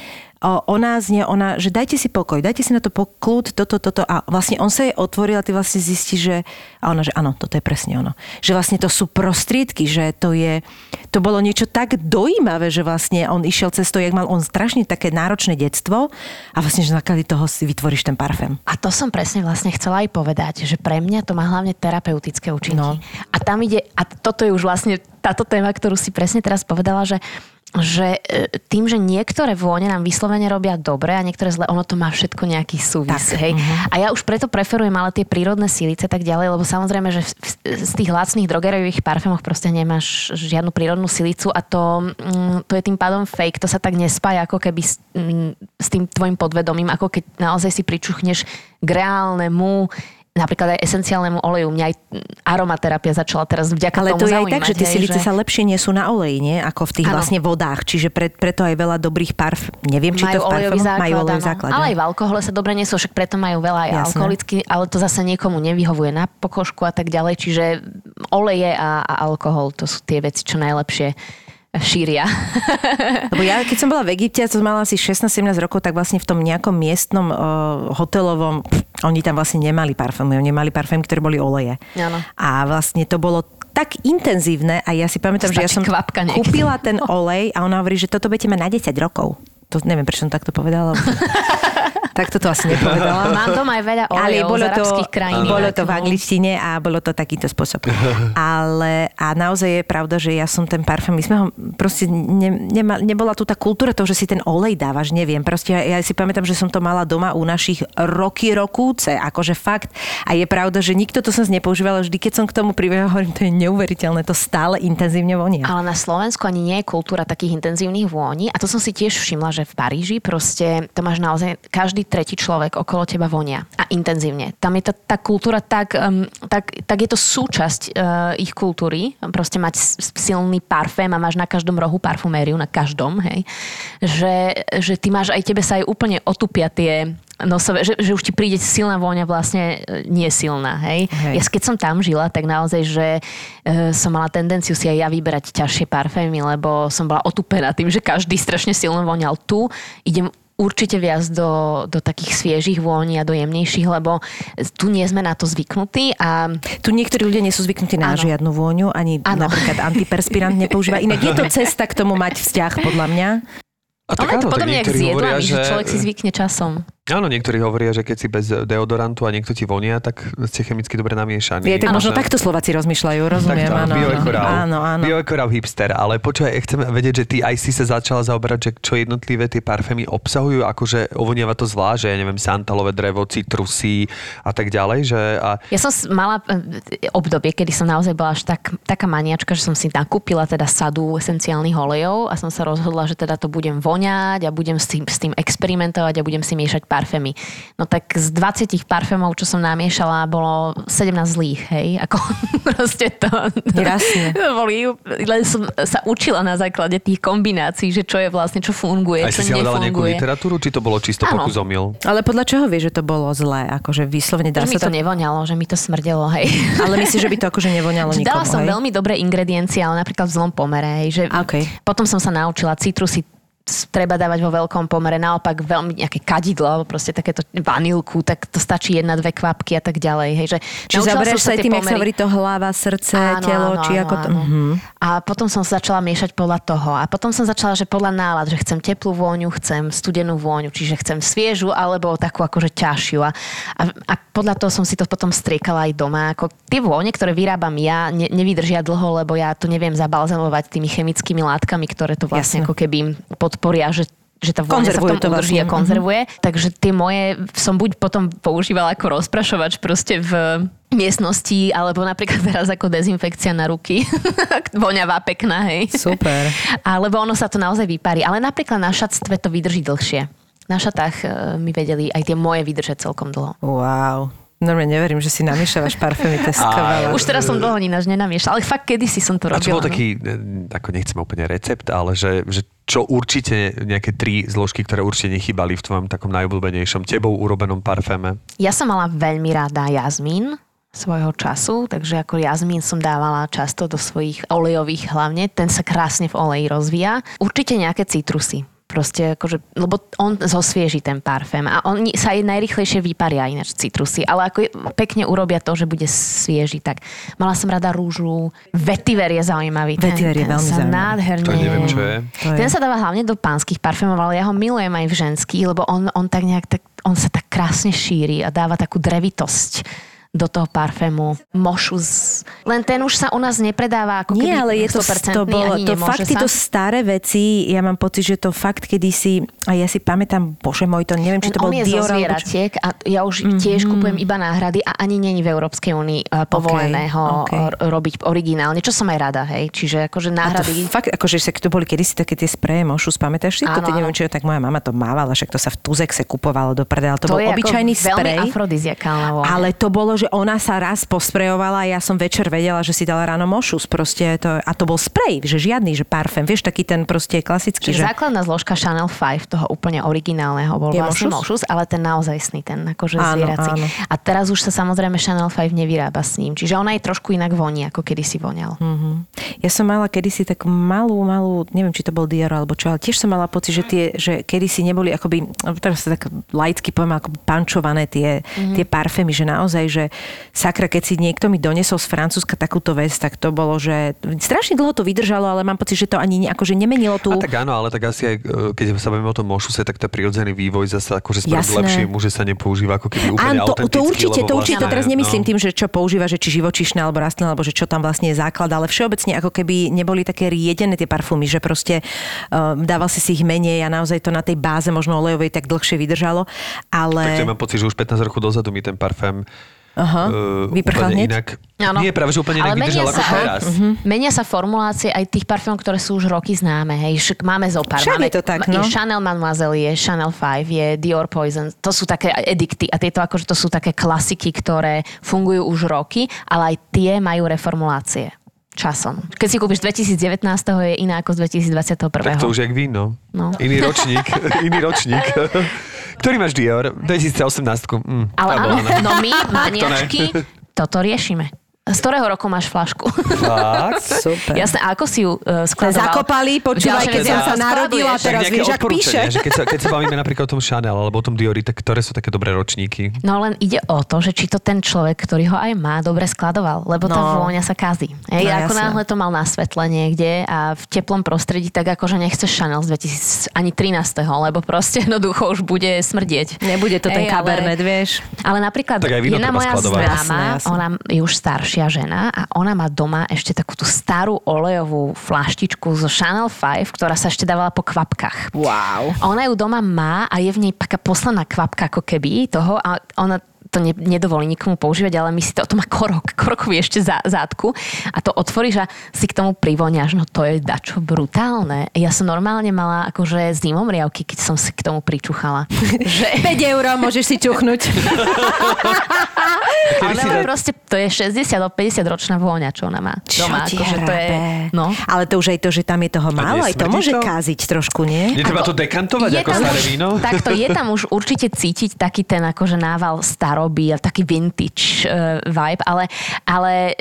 [SPEAKER 3] o, ona znie, ona, že dajte si pokoj, dajte si na to poklud, toto, toto a vlastne on sa jej otvoril a ty vlastne zistí, že a ona, že áno, toto je presne ono. Že vlastne to sú prostriedky, že to je, to bolo niečo tak dojímavé, že vlastne on išiel cestou, jak mal on strašne také náročné detstvo a vlastne, že na toho si vytvoríš ten parfém.
[SPEAKER 4] A to som presne vlastne chcela aj povedať, že pre mňa to má hlavne terapeutické účinky.
[SPEAKER 3] No.
[SPEAKER 4] A tam ide, a toto je už vlastne táto téma, ktorú si presne teraz povedala, že že e, tým, že niektoré vône nám vyslovene robia dobre a niektoré zle, ono to má všetko nejaký súvis.
[SPEAKER 3] Tak,
[SPEAKER 4] Hej?
[SPEAKER 3] mhm.
[SPEAKER 4] A ja už preto preferujem ale tie prírodné sílice tak ďalej, lebo samozrejme, že v, z tých lacných drogerových parfémoch proste nemáš žiadnu prírodnú silicu a to, mm, to je tým pádom fake, to sa tak nespája ako keby s, mm, s tým tvojim podvedomím, ako keď naozaj si pričuchneš k reálnemu napríklad aj esenciálnemu oleju. Mňa aj aromaterapia začala teraz vďaka
[SPEAKER 3] Ale
[SPEAKER 4] tomu
[SPEAKER 3] to je aj tak, že tie silice sa lepšie nesú na oleji, nie? Ako v tých
[SPEAKER 4] Áno.
[SPEAKER 3] vlastne vodách. Čiže pre, preto aj veľa dobrých parf... Neviem, či to
[SPEAKER 4] majú
[SPEAKER 3] v
[SPEAKER 4] olejový
[SPEAKER 3] parfémoch
[SPEAKER 4] základ,
[SPEAKER 3] majú
[SPEAKER 4] áno.
[SPEAKER 3] základ.
[SPEAKER 4] Ale aj v alkohole sa dobre nesú, však preto majú veľa aj alkoholicky, ale to zase niekomu nevyhovuje na pokožku a tak ďalej. Čiže oleje a, a alkohol, to sú tie veci, čo najlepšie šíria.
[SPEAKER 3] Lebo ja, keď som bola v Egypte, to mala asi 16-17 rokov, tak vlastne v tom nejakom miestnom uh, hotelovom, oni tam vlastne nemali parfémy, oni mali parfémy, ktoré boli oleje.
[SPEAKER 4] Áno.
[SPEAKER 3] A vlastne to bolo tak intenzívne a ja si pamätám, že ja
[SPEAKER 4] Stačí
[SPEAKER 3] som kúpila ten olej a ona hovorí, že toto budete mať na 10 rokov. To neviem, prečo som takto povedala. takto to asi nepovedala.
[SPEAKER 4] Mám doma aj veľa olejov
[SPEAKER 3] Ale bolo
[SPEAKER 4] z
[SPEAKER 3] to,
[SPEAKER 4] krajín.
[SPEAKER 3] bolo to v angličtine a bolo to takýto spôsob. Ale a naozaj je pravda, že ja som ten parfém, my sme ho proste, ne, nema, nebola tu tá kultúra toho, že si ten olej dávaš, neviem. Proste ja, ja si pamätám, že som to mala doma u našich roky rokúce, akože fakt. A je pravda, že nikto to som nepoužíval, vždy keď som k tomu pribehla, hovorím, to je neuveriteľné, to stále intenzívne vonia.
[SPEAKER 4] Ale na Slovensku ani nie je kultúra takých intenzívnych vôní. A to som si tiež všimla, že v Paríži proste to máš naozaj, každý tretí človek okolo teba vonia. A intenzívne. Tam je tá, tá kultúra tak, um, tak, tak je to súčasť uh, ich kultúry. Proste mať silný parfém a máš na každom rohu parfumériu, na každom, hej. Že, že ty máš, aj tebe sa aj úplne otupia tie nosové, že, že už ti príde silná vôňa vlastne e, nie silná, hej.
[SPEAKER 3] Hej.
[SPEAKER 4] Ja keď som tam žila, tak naozaj, že e, som mala tendenciu si aj ja vyberať ťažšie parfémy, lebo som bola otupená tým, že každý strašne silno voňal. Tu idem určite viac do, do takých sviežých vôní a do jemnejších, lebo tu nie sme na to zvyknutí a
[SPEAKER 3] Tu niektorí ľudia nie sú zvyknutí na
[SPEAKER 4] Áno.
[SPEAKER 3] žiadnu vôňu, ani
[SPEAKER 4] Áno.
[SPEAKER 3] napríklad antiperspirant nepoužíva. Inak je to cesta k tomu mať vzťah, podľa mňa.
[SPEAKER 2] A
[SPEAKER 4] ono je to
[SPEAKER 2] áno,
[SPEAKER 4] podobne jak s jedlami, že človek si zvykne časom.
[SPEAKER 2] Áno, niektorí hovoria, že keď si bez deodorantu a niekto ti vonia, tak ste chemicky dobre namiešaní.
[SPEAKER 3] Je, tak možno
[SPEAKER 2] Že-
[SPEAKER 3] takto Slováci rozmýšľajú, rozumiem,
[SPEAKER 2] Takto,
[SPEAKER 3] áno, áno.
[SPEAKER 2] bioekorál.
[SPEAKER 3] áno, áno.
[SPEAKER 2] Bioekorál hipster, ale počúvaj, ja chcem vedieť, že ty aj si sa začala zaoberať, že čo jednotlivé tie parfémy obsahujú, akože ovoniava to zvlášť, že ja neviem, santalové drevo, citrusy a tak ďalej, že a
[SPEAKER 4] Ja som mala e, obdobie, kedy som naozaj bola až tak, taká maniačka, že som si nakúpila teda sadu esenciálnych olejov a som sa rozhodla, že teda to budem voňať a budem s tým, s tým experimentovať a budem si miešať parfémy. No tak z 20 parfémov, čo som namiešala, bolo 17 zlých, hej? Ako proste to...
[SPEAKER 3] Jasne.
[SPEAKER 4] to boli, len som sa učila na základe tých kombinácií, že čo je vlastne, čo funguje,
[SPEAKER 2] aj
[SPEAKER 4] čo
[SPEAKER 2] si si hľadala nejakú
[SPEAKER 4] nefunguje.
[SPEAKER 2] literatúru, či to bolo čisto
[SPEAKER 4] Áno.
[SPEAKER 2] pokus omyl?
[SPEAKER 3] Ale podľa čoho vieš, že to bolo zlé? Akože vyslovene dá
[SPEAKER 4] Že mi
[SPEAKER 3] sa
[SPEAKER 4] to
[SPEAKER 3] to...
[SPEAKER 4] nevoňalo, že mi to smrdelo, hej.
[SPEAKER 3] Ale myslíš, že by to akože nevoňalo nikomu,
[SPEAKER 4] Dala som
[SPEAKER 3] hej?
[SPEAKER 4] veľmi dobré ingrediencie, ale napríklad v zlom pomere. Hej, že
[SPEAKER 3] OK.
[SPEAKER 4] Potom som sa naučila citrusy treba dávať vo veľkom pomere, naopak veľmi nejaké kadidlo, alebo proste takéto vanilku, tak to stačí jedna, dve kvapky a tak ďalej. Hej, že
[SPEAKER 3] Čiže
[SPEAKER 4] som
[SPEAKER 3] sa tým, jak sa
[SPEAKER 4] pomery.
[SPEAKER 3] hovorí to hlava, srdce, telo, či ako to... Mhm.
[SPEAKER 4] A potom som sa začala miešať podľa toho. A potom som začala, že podľa nálad, že chcem teplú vôňu, chcem studenú vôňu, čiže chcem sviežu alebo takú akože ťažšiu. A, a, a podľa toho som si to potom striekala aj doma. Ako tie vône, ktoré vyrábam ja, ne, nevydržia dlho, lebo ja to neviem zabalzamovať tými chemickými látkami, ktoré to vlastne
[SPEAKER 3] Jasné.
[SPEAKER 4] ako keby im podporia, že že tá vôňa sa v tom
[SPEAKER 3] to
[SPEAKER 4] udrží a
[SPEAKER 3] vlastne.
[SPEAKER 4] konzervuje. Takže tie moje som buď potom používala ako rozprašovač proste v miestnosti, alebo napríklad teraz ako dezinfekcia na ruky. Voňavá, pekná, hej.
[SPEAKER 3] Super.
[SPEAKER 4] Alebo ono sa to naozaj vyparí. Ale napríklad na šatstve to vydrží dlhšie. Na šatách e, mi vedeli aj tie moje vydržať celkom dlho.
[SPEAKER 3] Wow. Normálne neverím, že si namiešavaš parfémy, to je skvelé.
[SPEAKER 4] Už teraz som dlho ináč nenamiešala, ale fakt kedysi som to
[SPEAKER 2] A
[SPEAKER 4] robila.
[SPEAKER 2] čo bol
[SPEAKER 4] no.
[SPEAKER 2] taký, e, ako nechcem úplne recept, ale že, že čo určite nejaké tri zložky, ktoré určite nechybali v tvojom takom najobľúbenejšom tebou urobenom parféme?
[SPEAKER 4] Ja som mala veľmi rada jazmín svojho času, takže ako jazmín som dávala často do svojich olejových hlavne, ten sa krásne v oleji rozvíja. Určite nejaké citrusy. Proste akože, lebo on zosvieži ten parfém a oni sa aj najrychlejšie vyparia ináč citrusy, ale ako je- pekne urobia to, že bude svieži, tak mala som rada rúžu. Vetiver je zaujímavý. Ten-
[SPEAKER 3] Vetiver je
[SPEAKER 4] ten
[SPEAKER 3] veľmi zaujímavý.
[SPEAKER 4] nádherne...
[SPEAKER 2] To neviem, čo je.
[SPEAKER 3] To je-
[SPEAKER 4] Ten sa dáva hlavne do pánskych parfémov, ale ja ho milujem aj v ženských, lebo on, on tak nejak, tak, on sa tak krásne šíri a dáva takú drevitosť do toho parfému. Mošu z... Len ten už sa u nás nepredáva ako
[SPEAKER 3] Nie,
[SPEAKER 4] keby
[SPEAKER 3] ale je to,
[SPEAKER 4] 100%
[SPEAKER 3] to bolo, to fakt
[SPEAKER 4] sa.
[SPEAKER 3] tieto staré veci, ja mám pocit, že to fakt kedysi, a ja si pamätám, bože môj, to neviem, či to
[SPEAKER 4] on
[SPEAKER 3] bol
[SPEAKER 4] je zo
[SPEAKER 3] Dior, čo-
[SPEAKER 4] zvieratiek a ja už mm-hmm. tiež kupujem iba náhrady a ani není v Európskej únii uh, povolené ho
[SPEAKER 3] ok.
[SPEAKER 4] r- robiť originálne, čo som aj rada, hej. Čiže akože
[SPEAKER 3] A to
[SPEAKER 4] náhrady...
[SPEAKER 3] fakt, akože však to boli kedysi také tie spreje mošu, spamätáš si to?
[SPEAKER 4] Áno,
[SPEAKER 3] Ty neviem, či to tak moja mama to mávala, však to sa v Tuzexe kupovalo do prdela. To, bol
[SPEAKER 4] je
[SPEAKER 3] obyčajný
[SPEAKER 4] veľmi
[SPEAKER 3] sprej.
[SPEAKER 4] afrodiziakálna.
[SPEAKER 3] Ale to bolo, že ona sa raz posprejovala a ja som večer vedela, že si dala ráno mošus proste. To, a to bol sprej, že žiadny, že parfém. Vieš, taký ten proste klasický,
[SPEAKER 4] Čiže
[SPEAKER 3] že...
[SPEAKER 4] základná zložka Chanel 5, toho úplne originálneho, bol
[SPEAKER 3] Je
[SPEAKER 4] vlastne
[SPEAKER 3] mošus?
[SPEAKER 4] mošus, ale ten naozajstný, ten akože
[SPEAKER 3] Áno,
[SPEAKER 4] zvierací.
[SPEAKER 3] áno.
[SPEAKER 4] A teraz už sa samozrejme Chanel 5 nevyrába s ním, čiže ona je trošku inak voní, ako kedysi voňal.
[SPEAKER 3] Hm. Ja som mala kedysi tak malú, malú, neviem, či to bol Dior alebo čo, ale tiež som mala pocit, že tie, že kedysi neboli akoby, teraz sa tak laicky poviem, ako pančované tie, mm-hmm. tie parfémy, že naozaj, že sakra, keď si niekto mi donesol z Francúzska takúto vec, tak to bolo, že strašne dlho to vydržalo, ale mám pocit, že to ani akože nemenilo tú...
[SPEAKER 2] A tak áno, ale tak asi aj, e, keď sa bavíme o tom mošuse, tak to je prirodzený vývoj zase akože spraviť
[SPEAKER 3] Jasné.
[SPEAKER 2] lepšie muže sa nepoužíva ako keby úplne
[SPEAKER 3] Áno, to, to určite, to určite, to
[SPEAKER 2] vlastne,
[SPEAKER 3] teraz nemyslím
[SPEAKER 2] no.
[SPEAKER 3] tým, že čo používa, že či živočíšne alebo rastlinné, alebo že čo tam vlastne je základ, ale všeobecne ako keby neboli také riedené tie parfumy, že proste uh, dával si si ich menej a naozaj to na tej báze možno olejovej tak dlhšie vydržalo, ale...
[SPEAKER 2] Tak to mám pocit, že už 15 rokov dozadu mi ten parfém
[SPEAKER 3] Aha,
[SPEAKER 2] uh,
[SPEAKER 3] vyprchal
[SPEAKER 2] úplne
[SPEAKER 3] hneď?
[SPEAKER 2] inak.
[SPEAKER 4] Áno.
[SPEAKER 2] Nie, práve, že úplne inak vydržal
[SPEAKER 4] menia
[SPEAKER 2] ako
[SPEAKER 4] sa,
[SPEAKER 2] teraz.
[SPEAKER 3] Mhm.
[SPEAKER 4] Menia sa formulácie aj tých parfémov, ktoré sú už roky známe. Hej. Však máme zo pár.
[SPEAKER 3] Však
[SPEAKER 4] máme,
[SPEAKER 3] je to tak,
[SPEAKER 4] je
[SPEAKER 3] no.
[SPEAKER 4] Chanel Mademoiselle, je Chanel 5, je Dior Poison. To sú také edikty a tieto akože to sú také klasiky, ktoré fungujú už roky, ale aj tie majú reformulácie časom. Keď si kúpiš 2019, je iná ako z 2021.
[SPEAKER 2] Tak to už je jak víno.
[SPEAKER 4] No.
[SPEAKER 2] Iný ročník. iný ročník. Ktorý máš Dior? 2018. Mm,
[SPEAKER 4] Ale áno,
[SPEAKER 2] no.
[SPEAKER 4] no my, maniačky, toto riešime. Z ktorého roku máš flašku?
[SPEAKER 2] Fakt?
[SPEAKER 3] Super.
[SPEAKER 4] Jasné, a ako si ju uh, skladoval?
[SPEAKER 3] Zakopali, počúvaj, keď som sa narodila, teraz vieš, ak píše.
[SPEAKER 2] Že keď, sa, keď sa bavíme napríklad o tom Chanel alebo o tom Diori, tak ktoré sú také dobré ročníky?
[SPEAKER 4] No len ide o to, že či to ten človek, ktorý ho aj má, dobre skladoval, lebo tá
[SPEAKER 3] No.
[SPEAKER 4] vôňa sa kazí. Hej,
[SPEAKER 3] No,
[SPEAKER 4] ako
[SPEAKER 3] jasné.
[SPEAKER 4] náhle to mal na svetle niekde a v teplom prostredí, tak akože nechceš Chanel z 2000, ani 13. lebo proste jednoducho už bude smrdieť.
[SPEAKER 3] Nebude to ten
[SPEAKER 4] Hej, ale-
[SPEAKER 3] kabernet, vieš.
[SPEAKER 4] Ale napríklad
[SPEAKER 2] Tak aj víno
[SPEAKER 4] jedna moja známa, ona je už staršia žena a ona má doma ešte takú tú starú olejovú flaštičku zo Chanel 5, ktorá sa ešte dávala po kvapkách.
[SPEAKER 3] Wow.
[SPEAKER 4] A Ona ju doma má a je v nej taká posledná kvapka ako keby toho a ona to ne, nedovolí nikomu používať, ale my si to, to má korok, korokový ešte za, zátku a to otvoríš a si k tomu privoniaš, no to je dačo brutálne. Ja som normálne mala akože zimom riavky, keď som si k tomu pričuchala. že
[SPEAKER 3] 5 eur môžeš si čuchnúť.
[SPEAKER 4] ale ale proste to je 60 alebo 50 ročná vôňa, čo ona má
[SPEAKER 3] Čo
[SPEAKER 4] doma.
[SPEAKER 3] ti
[SPEAKER 4] akože to je, no.
[SPEAKER 3] Ale to už aj to, že tam je toho málo, aj to môže
[SPEAKER 2] to?
[SPEAKER 3] káziť trošku, nie?
[SPEAKER 2] Netreba to dekantovať ako staré víno?
[SPEAKER 4] Takto je tam už určite cítiť taký ten akože nával staroby a taký vintage uh, vibe, ale, ale,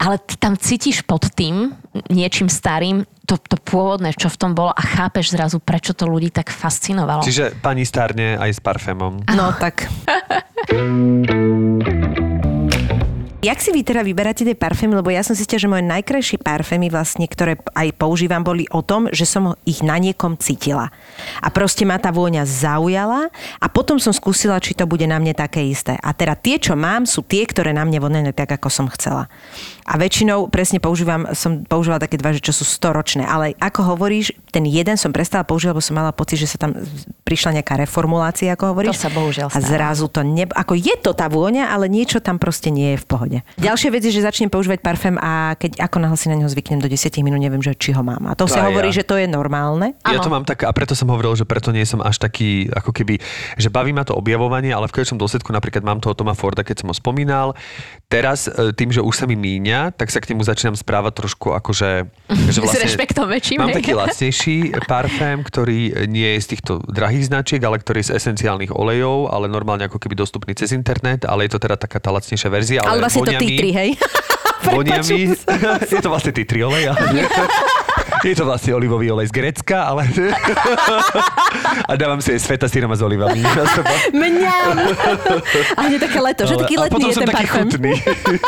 [SPEAKER 4] ale ty tam cítiš pod tým niečím starým to, to pôvodné, čo v tom bolo a chápeš zrazu, prečo to ľudí tak fascinovalo.
[SPEAKER 2] Čiže pani stárne aj s parfémom.
[SPEAKER 3] No tak. Jak si vy teda vyberáte tie parfémy? Lebo ja som zistila, že moje najkrajšie parfémy vlastne, ktoré aj používam, boli o tom, že som ich na niekom cítila. A proste ma tá vôňa zaujala a potom som skúsila, či to bude na mne také isté. A teda tie, čo mám, sú tie, ktoré na mne vonia tak, ako som chcela. A väčšinou presne používam, som používala také dva, že čo sú storočné. Ale ako hovoríš, ten jeden som prestala používať, lebo som mala pocit, že sa tam prišla nejaká reformulácia, ako hovoríš.
[SPEAKER 4] To sa bohužiaľ
[SPEAKER 3] A
[SPEAKER 4] stáva.
[SPEAKER 3] zrazu to ne... Ako je to tá vôňa, ale niečo tam proste nie je v pohode. Ďalšia vec je, že začnem používať parfém a keď ako náhle si na neho zvyknem do 10 minút, neviem, že či ho mám. A to,
[SPEAKER 2] To
[SPEAKER 3] sa hovorí,
[SPEAKER 2] ja.
[SPEAKER 3] že to je normálne.
[SPEAKER 2] Ja to mám tak, a preto som hovoril, že preto nie som až taký, ako keby, že baví ma to objavovanie, ale v konečnom dôsledku napríklad mám toho Toma Forda, keď som ho spomínal. Teraz e, tým, že už sa mi míňa, tak sa k nemu začínam správať trošku akože... že
[SPEAKER 4] S rešpektom väčším,
[SPEAKER 2] Mám taký lacnejší parfém, ktorý nie je z týchto drahých značiek, ale ktorý je z esenciálnych olejov, ale normálne ako keby dostupný cez internet, ale je to teda taká tá lacnejšia verzia.
[SPEAKER 3] Ale,
[SPEAKER 2] Ale,
[SPEAKER 3] vlastne to
[SPEAKER 2] vonia
[SPEAKER 3] tí
[SPEAKER 2] mi-
[SPEAKER 3] tri, hej?
[SPEAKER 2] Vonia mi,
[SPEAKER 3] Prepačujem sa.
[SPEAKER 2] je to vlastne tree olej, ale. Je to vlastne olivový olej z Grecka, ale... A dávam si aj sveta sírom a s olivami.
[SPEAKER 3] Mňam. A hneď také leto, že taký
[SPEAKER 2] a
[SPEAKER 3] letný
[SPEAKER 2] potom
[SPEAKER 3] je
[SPEAKER 2] som
[SPEAKER 3] ten
[SPEAKER 2] taký
[SPEAKER 3] parfém.
[SPEAKER 2] chutný.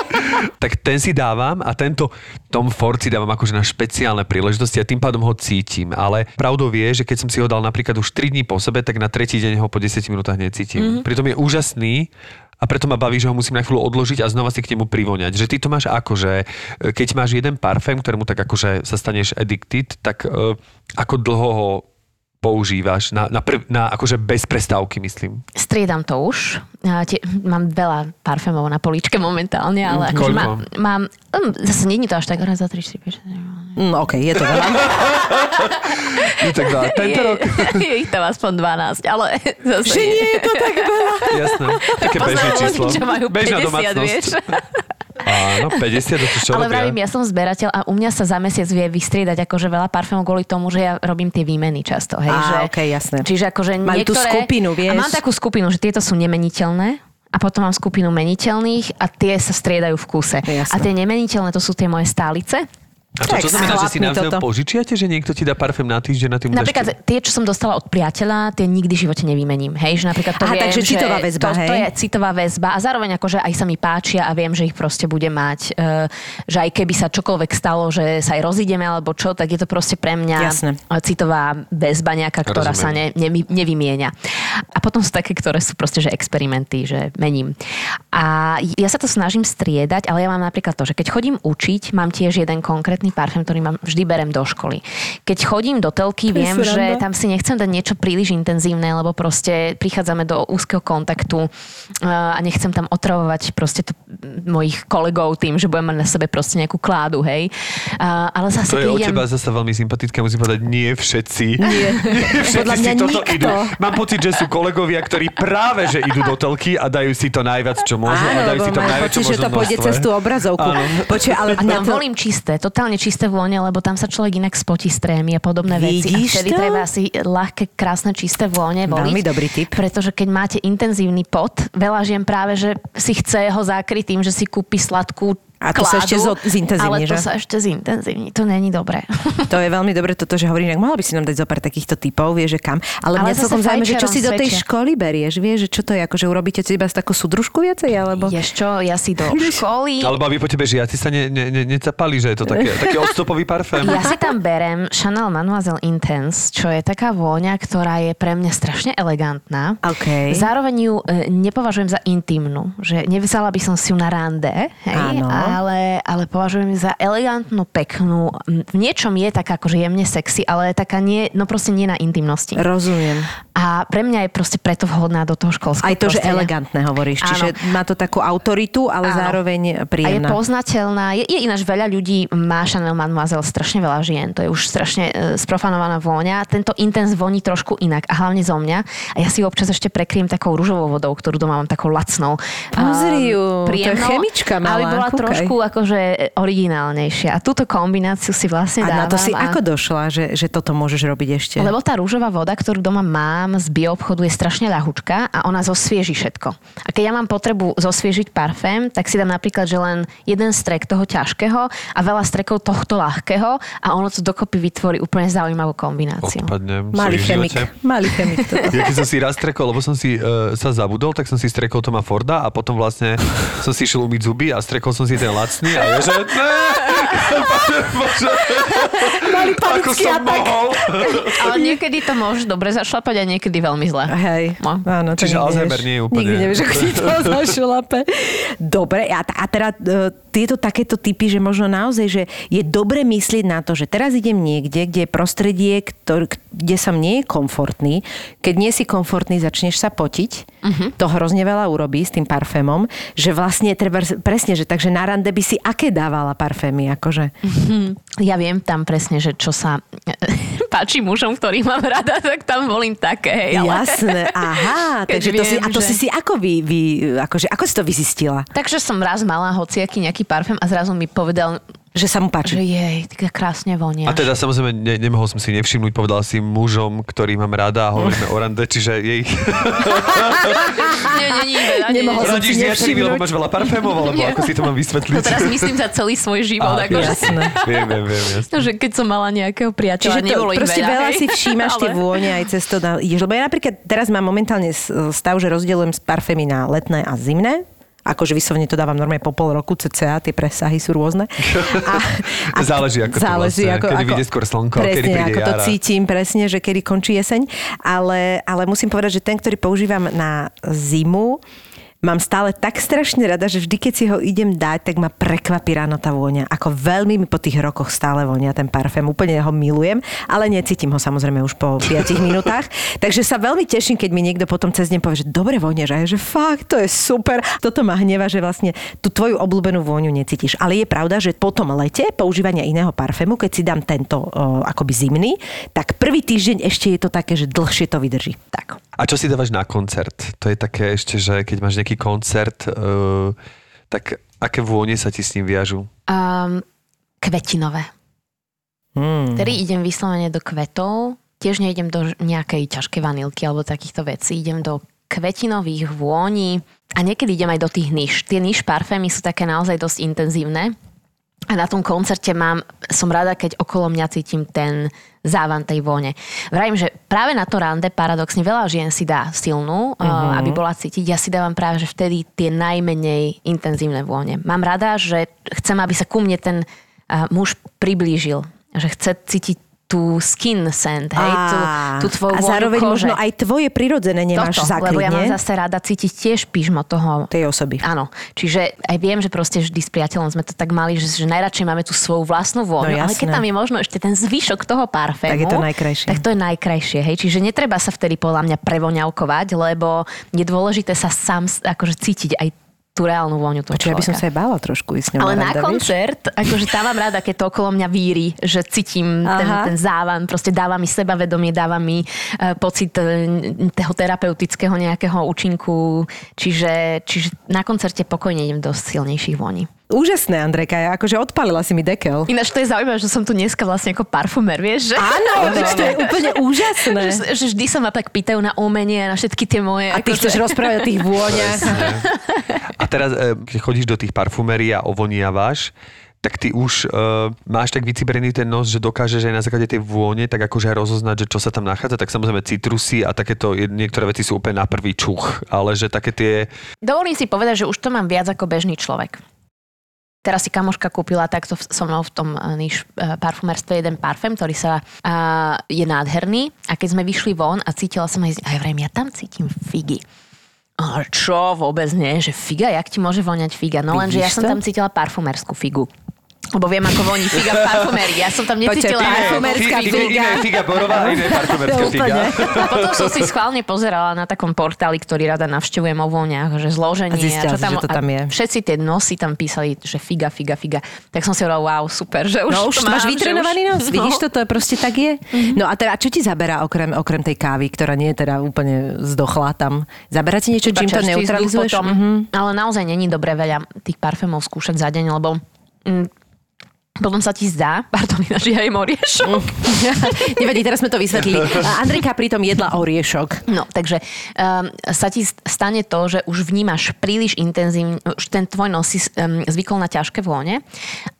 [SPEAKER 2] tak ten si dávam a tento Tom Ford si dávam akože na špeciálne príležitosti a tým pádom ho cítim. Ale pravdou vie, že keď som si ho dal napríklad už 3 dní po sebe, tak na tretí deň ho po 10 minútach necítim.
[SPEAKER 3] Mhm.
[SPEAKER 2] Mm-hmm. Pritom je úžasný a preto ma baví, že ho musím na chvíľu odložiť a znova si k nemu privoňať. Že ty to máš ako, že e, keď máš jeden parfém, ktorému tak akože sa staneš addicted, tak uh, ako dlho ho používaš na, na, prv, na akože bez prestávky, myslím.
[SPEAKER 4] Striedam to už. Ja tie, mám veľa parfémov na políčke momentálne, ale akože
[SPEAKER 2] Koľko?
[SPEAKER 4] mám, um, zase není to až tak raz za 3, 4, 5, 6,
[SPEAKER 3] Mm, OK, je to veľa.
[SPEAKER 2] No, tak dá, tento rok.
[SPEAKER 4] Je ich tam aspoň 12, ale zase...
[SPEAKER 3] Že nie je to tak veľa.
[SPEAKER 2] Jasné, také bežné
[SPEAKER 4] Poznám ľudí,
[SPEAKER 2] číslo.
[SPEAKER 4] čo majú
[SPEAKER 2] Bežná
[SPEAKER 4] 50,
[SPEAKER 2] domácnosť.
[SPEAKER 4] vieš.
[SPEAKER 2] Áno, 50, to čo
[SPEAKER 4] Ale vravím, ja som zberateľ a u mňa sa za mesiac vie vystriedať akože veľa parfémov kvôli tomu, že ja robím tie výmeny často. Hej,
[SPEAKER 3] Á,
[SPEAKER 4] že,
[SPEAKER 3] okej, jasné.
[SPEAKER 4] Čiže akože
[SPEAKER 3] tú
[SPEAKER 4] niektoré,
[SPEAKER 3] skupinu, vieš.
[SPEAKER 4] A mám takú skupinu, že tieto sú nemeniteľné a potom mám skupinu meniteľných a tie sa striedajú v kuse.
[SPEAKER 3] Jasné.
[SPEAKER 4] A tie nemeniteľné to sú tie moje stálice.
[SPEAKER 2] A to, to
[SPEAKER 3] Tak,
[SPEAKER 2] znamená, že si navzájom
[SPEAKER 3] toto.
[SPEAKER 2] požičiate, že niekto ti dá parfém na týždeň na tým
[SPEAKER 4] Napríklad tie, čo som dostala od priateľa, tie nikdy v živote nevymením. Hej, že napríklad to
[SPEAKER 3] Aha,
[SPEAKER 4] viem,
[SPEAKER 3] takže
[SPEAKER 4] že
[SPEAKER 3] citová väzba,
[SPEAKER 4] to, to
[SPEAKER 3] hej?
[SPEAKER 4] je citová väzba a zároveň akože aj sa mi páčia a viem, že ich proste bude mať, uh, že aj keby sa čokoľvek stalo, že sa aj rozídeme alebo čo, tak je to proste pre mňa
[SPEAKER 3] Jasné.
[SPEAKER 4] eh, citová väzba nejaká, ktorá sa ne,
[SPEAKER 2] Rozumiem.
[SPEAKER 4] ne, nevymieňa. A potom sú také, ktoré sú proste, že experimenty, že mením. A ja sa to snažím striedať, ale ja mám napríklad to, že keď chodím učiť, mám tiež jeden konkrétny parfém, ktorý mám vždy berem do školy. Keď chodím do telky, viem, že tam si nechcem dať niečo príliš intenzívne, lebo proste prichádzame do úzkeho kontaktu uh, a nechcem tam otravovať proste to, mojich kolegov tým, že budem mať na sebe proste nejakú kládu, hej. Uh, ale zase
[SPEAKER 2] To je
[SPEAKER 4] keď
[SPEAKER 2] od
[SPEAKER 4] idem-
[SPEAKER 2] teba zase veľmi sympatické, musím povedať, nie všetci.
[SPEAKER 3] Nie.
[SPEAKER 2] všetci
[SPEAKER 3] Podľa
[SPEAKER 2] si
[SPEAKER 3] mňa
[SPEAKER 2] toto
[SPEAKER 3] nikto.
[SPEAKER 2] idú. Mám pocit, že sú kolegovia, ktorí práve že idú do telky a dajú si to najviac, čo môžu a dajú si to najväčšie
[SPEAKER 3] pocit, že to pôjde cez tú obrazovku. Počuj, ale
[SPEAKER 4] A tam volím čisté, totálne čisté vône, lebo tam sa človek inak spotí z trémy a podobné veci.
[SPEAKER 3] Vidíš
[SPEAKER 4] a vtedy
[SPEAKER 3] to?
[SPEAKER 4] treba si ľahké, krásne, čisté vône voliť.
[SPEAKER 3] Veľmi dobrý tip.
[SPEAKER 4] Pretože keď máte intenzívny pot, veľa žien práve, že si chce ho zakryť tým, že si kúpi sladkú
[SPEAKER 3] A to sa ešte zintenzívni,
[SPEAKER 4] ale to
[SPEAKER 3] že?
[SPEAKER 4] sa ešte zintenzívni. To není dobré.
[SPEAKER 3] To je veľmi dobre toto, že hovorím, že mohla by si nám dať zo pár takýchto typov, vieš, že kam. Ale,
[SPEAKER 4] Ale
[SPEAKER 3] mňa celkom zaujíma, že čo si do tej
[SPEAKER 4] fajčerom
[SPEAKER 3] školy berieš, vieš, že čo to je, akože urobíte si iba takú súdružku viacej, alebo...
[SPEAKER 4] Vieš čo, ja si do školy...
[SPEAKER 2] Alebo aby po tebe žiaci sa ne, ne, ne, necapali, že je to také, taký odstopový parfém.
[SPEAKER 4] Ja si tam berem Chanel Mademoiselle Intense, čo je taká vôňa, ktorá je pre mňa strašne elegantná.
[SPEAKER 3] OK.
[SPEAKER 4] Zároveň ju e, nepovažujem za intimnú, že nevysala by som si ju na rande, hej,
[SPEAKER 3] Áno.
[SPEAKER 4] Ale, ale považujem ju za elegantnú, peknú. V niečom je taká akože jemne sexy, ale taká nie, no proste nie na intimnosti.
[SPEAKER 3] Rozumiem.
[SPEAKER 4] A pre mňa je proste preto vhodná do toho školského
[SPEAKER 3] Aj to, že
[SPEAKER 4] prostredia.
[SPEAKER 3] elegantné hovoríš,
[SPEAKER 4] Áno.
[SPEAKER 3] čiže má to takú autoritu, ale
[SPEAKER 4] Áno.
[SPEAKER 3] zároveň
[SPEAKER 4] A je
[SPEAKER 3] príjemná.
[SPEAKER 4] poznateľná. Je, je ináč veľa ľudí má Chanel Mademoiselle, strašne veľa žien. To je už strašne e, sprofanovaná vôňa. Tento intens voní trošku inak a hlavne zo mňa. A ja si ju občas ešte prekriem takou rúžovou vodou, ktorú doma mám takou lacnou.
[SPEAKER 3] Pozri ju,
[SPEAKER 4] Ehm,
[SPEAKER 3] to je
[SPEAKER 4] príjemnou,
[SPEAKER 3] chemička malá,
[SPEAKER 4] Aby bola
[SPEAKER 3] kúkaj.
[SPEAKER 4] Trošku akože originálnejšia. A túto kombináciu si vlastne
[SPEAKER 3] A
[SPEAKER 4] dávam.
[SPEAKER 3] na to si
[SPEAKER 4] a...
[SPEAKER 3] ako došla, že, že toto môžeš robiť ešte?
[SPEAKER 4] Lebo tá rúžová voda, ktorú doma mám z bioobchodu, je strašne ľahučká a ona zosvieži všetko. A keď ja mám potrebu zosviežiť parfém, tak si dám napríklad, že len jeden strek toho ťažkého a veľa strekov tohto ľahkého a ono to dokopy vytvorí úplne zaujímavú kombináciu.
[SPEAKER 2] Odpadnem.
[SPEAKER 3] Malý chemik. Malý chemik.
[SPEAKER 2] Ja keď som si raz strekol, lebo som si uh, sa zabudol, tak som si strekol Toma Forda a potom vlastne som si išiel umyť zuby a strekol som si ten lacný a je, že ne, Bože,
[SPEAKER 3] Malý
[SPEAKER 2] ako
[SPEAKER 3] panický atak.
[SPEAKER 2] mohol.
[SPEAKER 4] Ale niekedy to môžeš dobre zašlapať a niekedy veľmi zle.
[SPEAKER 3] Hej,
[SPEAKER 4] No.
[SPEAKER 3] áno. to
[SPEAKER 2] Čiže Alzheimer nie je úplne-
[SPEAKER 3] Nikdy nevieš, ako ti to zašlape. Dobre, a, a teda e, tieto takéto typy, že možno naozaj, že je dobre myslieť na to, že teraz idem niekde, kde je prostredie, ktor, kde som nie je komfortný. Keď nie si komfortný, začneš sa potiť. Uh-huh. To hrozne veľa urobí s tým parfémom, že vlastne treba presne, že takže na rande by si aké dávala parfémy, akože.
[SPEAKER 4] Ja viem tam presne, že čo sa páči mužom, ktorých mám rada, tak tam volím také. Hej, ale...
[SPEAKER 3] Jasné, aha, takže to si,
[SPEAKER 4] viem,
[SPEAKER 3] a to
[SPEAKER 4] že-
[SPEAKER 3] si si ako vy, vy akože, ako si to vyzistila?
[SPEAKER 4] Takže som raz mala hociaký nejaký parfém a zrazu mi povedal,
[SPEAKER 3] Že sa mu páči?
[SPEAKER 4] že jej, tak krásne vonia.
[SPEAKER 2] A teda samozrejme ne, nemohol som si nevšimnúť, povedal si mužom, ktorý mám rada a hovoríme o rande, čiže jej...
[SPEAKER 4] Nie, nie, nie, veľa, nie,
[SPEAKER 3] Nemohol som si
[SPEAKER 2] nejakými, lebo
[SPEAKER 3] nevšimnúť.
[SPEAKER 2] máš veľa parfémov, alebo ako si to mám vysvetliť?
[SPEAKER 4] To teraz myslím za celý svoj život.
[SPEAKER 2] Á,
[SPEAKER 4] akože,
[SPEAKER 3] Jasné.
[SPEAKER 2] Viem, viem, viem, jasne.
[SPEAKER 4] že keď som mala nejakého priateľa,
[SPEAKER 3] Čiže to
[SPEAKER 4] nebolo ich
[SPEAKER 3] proste
[SPEAKER 4] veľa,
[SPEAKER 3] veľa si všímaš tie vône aj cez to na, ideš. Lebo ja napríklad teraz mám momentálne stav, že rozdeľujem parfémy na letné a zimné. Akože vyslovene to dávam normálne po pol roku cca, tie presahy sú rôzne. A,
[SPEAKER 2] Záleží, ako to vlastne, kedy vyjde skôr slnko,
[SPEAKER 3] presne,
[SPEAKER 2] kedy príde
[SPEAKER 3] ako to
[SPEAKER 2] jara.
[SPEAKER 3] cítim, presne, že kedy končí jeseň. Ale, ale musím povedať, že ten, ktorý používam na zimu, mám stále tak strašne rada, že vždy, keď si ho idem dať, tak ma prekvapí ráno tá vôňa. Ako veľmi mi po tých rokoch stále vonia ten parfém. Úplne ho milujem, ale necítim ho samozrejme už po 5 minútach. Takže sa veľmi teším, keď mi niekto potom cez deň povie, že dobre vonieš a ja, že fakt, to je super. Toto ma hneva, že vlastne tú tvoju obľúbenú vôňu necítiš. Ale je pravda, že po tom lete používania iného parfému, keď si dám tento o, akoby zimný, tak prvý týždeň ešte je to také, že dlhšie to vydrží.
[SPEAKER 4] Tak.
[SPEAKER 2] A čo si dávaš na koncert? To je také ešte, že keď máš nejaký koncert, uh, tak aké vône sa ti s ním viažu?
[SPEAKER 4] Um, kvetinové.
[SPEAKER 3] Hmm.
[SPEAKER 4] Vtedy idem vyslovene do kvetov, tiež neidem do nejakej ťažkej vanilky alebo takýchto vecí, idem do kvetinových vôní a niekedy idem aj do tých niž. Tie niž parfémy sú také naozaj dosť intenzívne a na tom koncerte mám, som rada, keď okolo mňa cítim ten závan tej vône. Vravím, že práve na to rande paradoxne veľa žien si dá silnú, uh-huh. aby bola cítiť. Ja si dávam práve, že vtedy tie najmenej intenzívne vône. Mám rada, že chcem, aby sa ku mne ten uh, muž priblížil. Že chce cítiť tú skin scent, hej, tú, tú tvoju
[SPEAKER 3] a zároveň
[SPEAKER 4] kože.
[SPEAKER 3] možno aj tvoje prirodzené nemáš
[SPEAKER 4] Toto,
[SPEAKER 3] zakryť,
[SPEAKER 4] lebo ja mám zase rada cítiť tiež pížmo toho
[SPEAKER 3] tej osoby.
[SPEAKER 4] Áno, čiže aj viem, že proste vždy s priateľom sme to tak mali, že, že najradšej máme tú svoju vlastnú vôňu,
[SPEAKER 3] No
[SPEAKER 4] ale keď tam je možno ešte ten zvyšok toho parfému,
[SPEAKER 3] Tak je to najkrajšie.
[SPEAKER 4] Tak to je najkrajšie, hej. Čiže netreba sa vtedy podľa mňa prevoňavkovať, lebo je dôležité sa sám akože cítiť aj tú reálnu vôňu toho
[SPEAKER 3] Počuj, ja by som sa aj bála trošku ísť
[SPEAKER 4] Ale na
[SPEAKER 3] vieš?
[SPEAKER 4] koncert, akože tam mám rada, keď to okolo mňa víri, že cítim ten,
[SPEAKER 3] Aha.
[SPEAKER 4] ten závan, proste dáva mi sebavedomie, dáva mi uh, pocit uh, toho terapeutického nejakého účinku, čiže, čiže na koncerte pokojne idem do silnejších voní.
[SPEAKER 3] Úžasné, Andrejka, ja akože odpalila si mi dekel.
[SPEAKER 4] Ináč to je zaujímavé, že som tu dneska vlastne ako parfumer, vieš? Že...
[SPEAKER 3] Áno, veď to je úplne úžasné.
[SPEAKER 4] Že, že vždy sa ma tak pýtajú na umenie a na všetky tie moje...
[SPEAKER 3] A ty
[SPEAKER 4] akože-
[SPEAKER 3] chceš rozprávať o tých vôňach.
[SPEAKER 2] A teraz, e, keď chodíš do tých parfumérií a ovoniavaš, tak ty už uh, máš tak vyciberený ten nos, že dokážeš aj na základe tej vône tak akože aj rozoznať, že čo sa tam nachádza. Tak samozrejme citrusy a takéto, niektoré veci sú úplne na prvý čuch, ale že také tie...
[SPEAKER 4] Dovolím si povedať, že už to mám viac ako bežný človek. Teraz si kamoška kúpila takto so mnou v tom eh, níž eh, parfumerstve jeden parfém, ktorý sa uh, je nádherný a keď sme vyšli von a cítila som aj, aj vrejme, ja tam cítim figy. A čo vôbec nie, že figa, jak ti môže voňať figa? No lenže ja som tam cítila parfumerskú figu. Lebo viem, ako voní figa v parfumérii. Ja som tam necítila ako
[SPEAKER 3] Parfumerská
[SPEAKER 2] Iné-
[SPEAKER 3] figa.
[SPEAKER 2] Iné figa borová a iné parfumerská figa.
[SPEAKER 4] A potom som si schválne pozerala na takom portáli, ktorý rada navštevujem o vôňach, že
[SPEAKER 3] A
[SPEAKER 4] zloženie.
[SPEAKER 3] zistila
[SPEAKER 4] čo
[SPEAKER 3] si, že to tam je.
[SPEAKER 4] A všetci tie nosy tam písali, že figa, figa, figa. Tak som si hovorila, wow, super, že už
[SPEAKER 3] No už
[SPEAKER 4] to
[SPEAKER 3] máš
[SPEAKER 4] mám,
[SPEAKER 3] vytrenovaný
[SPEAKER 4] že už,
[SPEAKER 3] nos, vidíš to, to je proste tak je.
[SPEAKER 4] Mhm.
[SPEAKER 3] No a teda, čo ti zaberá okrem, okrem tej kávy, ktorá nie je teda úplne zdochla tam? Zaberá ti niečo, čím to neutralizuješ? Mhm.
[SPEAKER 4] Ale naozaj není dobre veľa tých parfémov skúšať za deň, lebo mm, potom sa ti zdá, pardon, ináč ja jem oriešok.
[SPEAKER 3] Nevadí, teraz sme to vysvetlili. A Andrejka pritom jedla oriešok.
[SPEAKER 4] No, takže um, sa ti stane to, že už vnímaš príliš intenzívne, už ten tvoj nos si um, zvykol na ťažké vône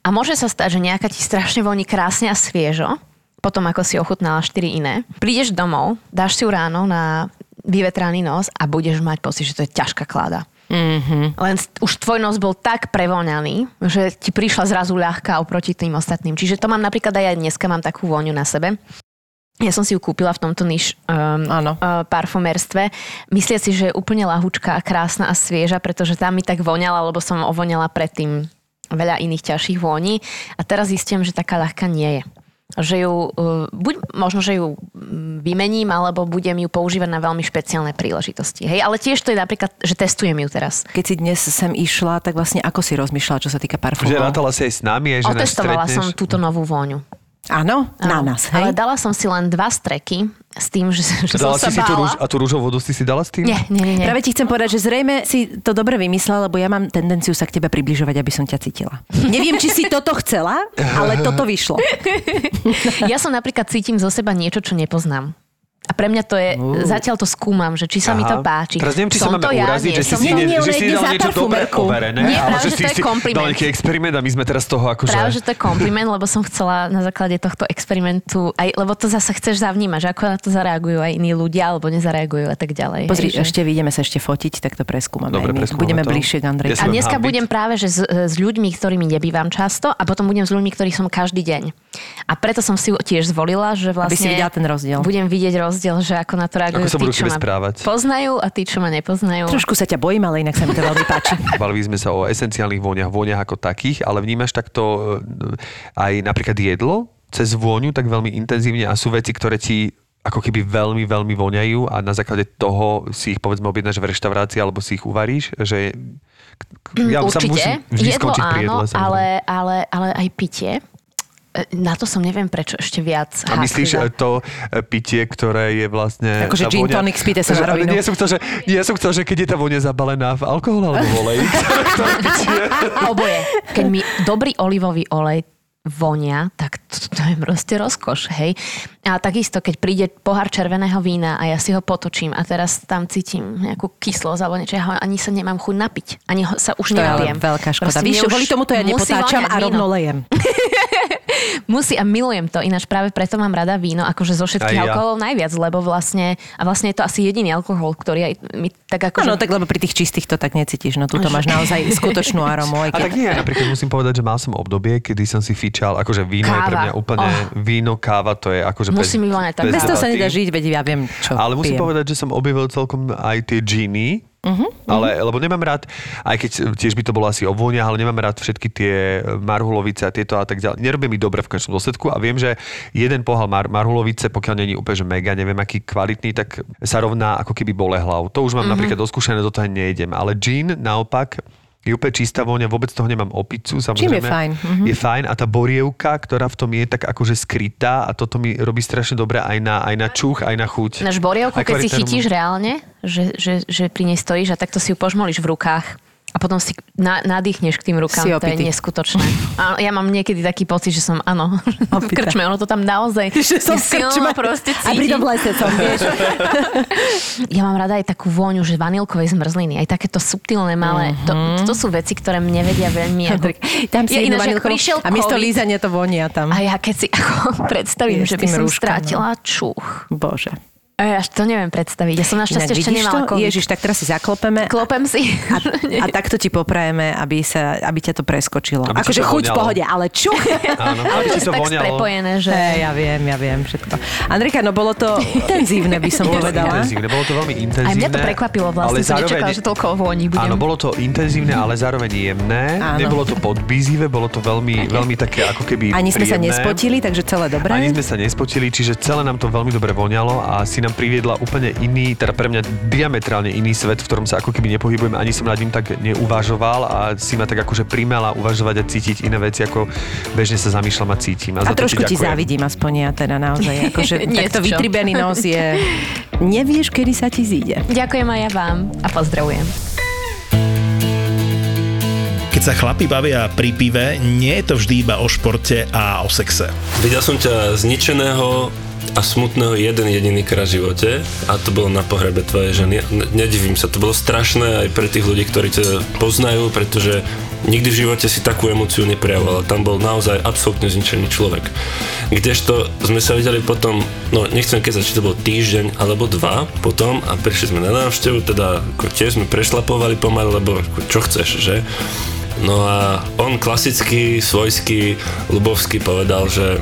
[SPEAKER 4] a môže sa stať, že nejaká ti strašne voní krásne a sviežo, potom ako si ochutnala 4 iné. Prídeš domov, dáš si ju ráno na vyvetraný nos a budeš mať pocit, že to je ťažká klada. Mm-hmm. Len už tvoj nos bol tak prevoňaný, že ti prišla zrazu ľahká oproti tým ostatným. Čiže to mám napríklad aj ja dneska mám takú vôňu na sebe. Ja som si ju kúpila v tomto niž um, uh, parfumerstve. Myslia si, že je úplne lahúčka a krásna a svieža, pretože tam mi tak voňala, lebo som ovoňala predtým veľa iných ťažších vôní. A teraz zistím, že taká ľahká nie je. Že ju, uh, buď možno, že ju vymením, alebo budem ju používať na veľmi špeciálne príležitosti. Hej, ale tiež to je napríklad, že testujem ju teraz.
[SPEAKER 3] Keď si dnes sem išla, tak vlastne ako si rozmýšľala, čo sa týka
[SPEAKER 2] Že
[SPEAKER 3] parfumov?
[SPEAKER 2] rátala si aj s nami, aj že
[SPEAKER 4] Otestovala som túto novú vôňu.
[SPEAKER 3] Áno, na nás,
[SPEAKER 4] Ale
[SPEAKER 3] hej?
[SPEAKER 4] dala som si len dva streky s tým, že, že som
[SPEAKER 2] Dala
[SPEAKER 4] sa
[SPEAKER 2] si si tú
[SPEAKER 4] bála.
[SPEAKER 2] rúž, a tú rúžovú vodu si si dala s tým?
[SPEAKER 4] Nie, nie. nie.
[SPEAKER 3] Práve ti chcem povedať, že zrejme si to dobre vymyslela, lebo ja mám tendenciu sa k tebe približovať, aby som ťa cítila. Neviem, či si toto chcela, ale toto vyšlo.
[SPEAKER 4] Ja som napríklad cítim zo seba niečo, čo nepoznám. A pre mňa to je, uh. zatiaľ to skúmam, že či sa mi to
[SPEAKER 2] Aha.
[SPEAKER 4] páči.
[SPEAKER 2] Teraz neviem, či sa
[SPEAKER 4] Som
[SPEAKER 2] máme
[SPEAKER 4] to
[SPEAKER 2] uraziť, že si
[SPEAKER 4] som
[SPEAKER 2] si,
[SPEAKER 3] nie,
[SPEAKER 2] že si dal niečo dobre
[SPEAKER 3] parfumerku.
[SPEAKER 2] overené,
[SPEAKER 4] Nie,
[SPEAKER 2] ale
[SPEAKER 4] práve,
[SPEAKER 2] že
[SPEAKER 4] že
[SPEAKER 2] si
[SPEAKER 4] to je
[SPEAKER 2] si dal
[SPEAKER 4] kompliment.
[SPEAKER 2] nejaký experiment a my sme teraz z toho akože...
[SPEAKER 4] Práve, že to je kompliment, lebo som chcela na základe tohto experimentu, aj, lebo to zase chceš zavnímať, že ako na to zareagujú aj iní ľudia, alebo nezareagujú a tak ďalej.
[SPEAKER 3] Pozri,
[SPEAKER 4] hej, že-
[SPEAKER 3] ešte vyjdeme sa ešte fotiť, tak to preskúmame.
[SPEAKER 2] Dobre, preskúmame
[SPEAKER 3] Budeme
[SPEAKER 2] to.
[SPEAKER 3] bližšie k Andrej.
[SPEAKER 2] Ja sa
[SPEAKER 4] A dneska
[SPEAKER 2] hambiť.
[SPEAKER 4] budem práve že s, s ľuďmi, ktorými nebývam často a potom budem s ľuďmi, ktorí som každý deň. A preto som si tiež zvolila, že vlastne...
[SPEAKER 3] si videla ten rozdiel.
[SPEAKER 4] Budem vidieť rozdiel, že ako na to reagujú
[SPEAKER 2] Ako sa
[SPEAKER 4] tí,
[SPEAKER 2] budú
[SPEAKER 4] čo
[SPEAKER 2] k tebe
[SPEAKER 4] ma
[SPEAKER 2] správať.
[SPEAKER 4] poznajú a tí, čo ma nepoznajú.
[SPEAKER 3] Trošku sa ťa bojím, ale inak sa mi to veľmi páči.
[SPEAKER 2] Bavili sme sa o esenciálnych vôňach, vôňach ako takých, ale vnímaš takto e, aj napríklad jedlo cez vôňu tak veľmi intenzívne a sú veci, ktoré ti ako keby veľmi, veľmi voňajú a na základe toho si ich povedzme objednáš v reštaurácii alebo si ich uvaríš, že ja sa
[SPEAKER 4] Určite.
[SPEAKER 2] musím vždy
[SPEAKER 4] Jedlo
[SPEAKER 2] skončiť pri jedle.
[SPEAKER 4] áno,
[SPEAKER 2] samozrejme.
[SPEAKER 4] ale, ale, ale aj pitie. Na to som neviem prečo ešte viac
[SPEAKER 2] A myslíš
[SPEAKER 4] háklivá.
[SPEAKER 2] e, to e, pitie, ktoré je vlastne...
[SPEAKER 3] Akože gin tonic, spíte sa na rovinu.
[SPEAKER 2] Nie som chcel, že, nie som chcel, že keď je tá vôňa zabalená v alkohol alebo v oleji.
[SPEAKER 4] Oboje. Keď mi dobrý olivový olej vonia, tak to, to je proste rozkoš, hej. A takisto, keď príde pohár červeného vína a ja si ho potočím a teraz tam cítim nejakú kyslosť alebo niečo, ja ho ani sa nemám chuť napiť. Ani ho, sa už
[SPEAKER 3] To
[SPEAKER 4] nenapijem.
[SPEAKER 3] veľká škoda.
[SPEAKER 4] Proste
[SPEAKER 3] Víš, kvôli tomu to ja nepotáčam a rovno lejem.
[SPEAKER 4] Musí a milujem to, ináč práve preto mám rada víno, akože zo všetkých
[SPEAKER 2] ja.
[SPEAKER 4] alkoholov najviac, lebo vlastne, a vlastne je to asi jediný alkohol, ktorý aj mi tak akože...
[SPEAKER 3] Áno, tak lebo pri tých čistých to tak necítiš. No tu to máš naozaj skutočnú aromu. Aj
[SPEAKER 2] A tak
[SPEAKER 3] keď...
[SPEAKER 2] nie, napríklad musím povedať, že mal som obdobie, kedy som si fičal, akože víno je pre
[SPEAKER 4] Káva.
[SPEAKER 2] mňa úplne,
[SPEAKER 4] Oh.
[SPEAKER 2] víno, káva, to je akože
[SPEAKER 4] Musí mi voňať tak.
[SPEAKER 3] Bez toho sa nedá žiť, veď ja viem, čo
[SPEAKER 2] Ale musím
[SPEAKER 3] pijem.
[SPEAKER 2] povedať, že som objavil celkom aj tie džiny, uh-huh, ale, lebo nemám rád, aj keď tiež by to bolo asi o vôňach, ale nemám rád všetky tie marhulovice a tieto a tak ďalej. Nerobí mi dobre v konečnom dôsledku a viem, že jeden pohal mar- marhulovice, pokiaľ není úplne že mega, neviem aký kvalitný, tak sa rovná ako keby bolehlav. To už mám uh-huh. napríklad doskúšané, do toho nejdem. Ale gin naopak je úplne čistá vôňa, vôbec toho nemám opicu, samozrejme.
[SPEAKER 3] je fajn, mhm.
[SPEAKER 2] Je fajn a tá borievka, ktorá v tom je tak akože skrytá a toto mi robí strašne dobre aj na, aj na čuch, aj na chuť.
[SPEAKER 4] Náš borievku, keď si chytíš reálne, že, že, že pri nej stojíš a takto si ju požmolíš v rukách a potom si na, nadýchneš k tým rukám,
[SPEAKER 3] Si
[SPEAKER 4] to je neskutočné. A ja mám niekedy taký pocit, že som, áno, v krčme, ono to tam naozaj
[SPEAKER 3] Že som
[SPEAKER 4] silno proste
[SPEAKER 3] A pritom lese som, vieš.
[SPEAKER 4] Ja mám rada aj takú vôňu, že vanilkovej zmrzliny, aj takéto subtilné malé. To, to sú veci, ktoré mne vedia veľmi... Ako...
[SPEAKER 3] Tam si
[SPEAKER 4] Ja ináč, prišiel
[SPEAKER 3] a miesto lízania to vonia tam.
[SPEAKER 4] A ja keď si ako predstavím,
[SPEAKER 3] Vieš,
[SPEAKER 4] že by som
[SPEAKER 3] rúškom, no.
[SPEAKER 4] strátila čuch.
[SPEAKER 3] Bože.
[SPEAKER 4] Ja až to neviem predstaviť. Ja som našťastie ešte nemala
[SPEAKER 3] to?
[SPEAKER 4] COVID.
[SPEAKER 3] Ježiš, tak teraz si zaklopeme.
[SPEAKER 4] Klopem si.
[SPEAKER 3] A, a takto ti poprajeme, aby, sa, aby ťa to preskočilo. Akože chuť v pohode, ale čuch.
[SPEAKER 2] Áno, aby ti to
[SPEAKER 4] tak
[SPEAKER 2] voňalo.
[SPEAKER 4] prepojené, že...
[SPEAKER 3] Hej, ja viem, ja viem všetko. Andrika, no bolo to intenzívne, by som
[SPEAKER 2] Bolo to
[SPEAKER 3] povedala.
[SPEAKER 2] intenzívne, bolo to veľmi intenzívne.
[SPEAKER 4] Aj mňa to prekvapilo vlastne,
[SPEAKER 2] ale
[SPEAKER 4] som nečakala, že toľko voní budem.
[SPEAKER 2] Áno, bolo to intenzívne, ale zároveň jemné.
[SPEAKER 3] Áno.
[SPEAKER 2] Nebolo to podbízivé, bolo to veľmi, veľmi také ako keby
[SPEAKER 3] Ani sme sa
[SPEAKER 2] príjemné.
[SPEAKER 3] nespotili, takže celé dobré.
[SPEAKER 2] Ani sme sa nespotili, čiže celé nám to veľmi dobre voňalo a si nám priviedla úplne iný, teda pre mňa diametrálne iný svet, v ktorom sa ako keby nepohybujem, ani som nad ním tak neuvažoval a si ma tak akože primela uvažovať a cítiť iné veci, ako bežne sa zamýšľam a cítim.
[SPEAKER 3] A
[SPEAKER 2] A,
[SPEAKER 3] trošku ti
[SPEAKER 2] ďakujem.
[SPEAKER 3] závidím, aspoň ja teda naozaj. Akože takto vytribený nos je... Nevieš, kedy sa ti zíde.
[SPEAKER 4] Ďakujem aj ja vám a pozdravujem.
[SPEAKER 6] Keď sa chlapi bavia pri pive, nie je to vždy iba o športe a o sexe.
[SPEAKER 7] Videl som ťa zničeného a smutného jeden jediný krát v živote a to bolo na pohrebe tvojej ženy. Nedivím sa, to bolo strašné aj pre tých ľudí, ktorí ťa poznajú, pretože nikdy v živote si takú emóciu neprejavoval. Tam bol naozaj absolútne zničený človek. Kdežto sme sa videli potom, no nechcem keď či to bol týždeň alebo dva potom a prišli sme na návštevu, teda ako tiež sme prešlapovali pomaly, lebo ako, čo chceš, že? No a on klasicky, svojský, ľubovský povedal, že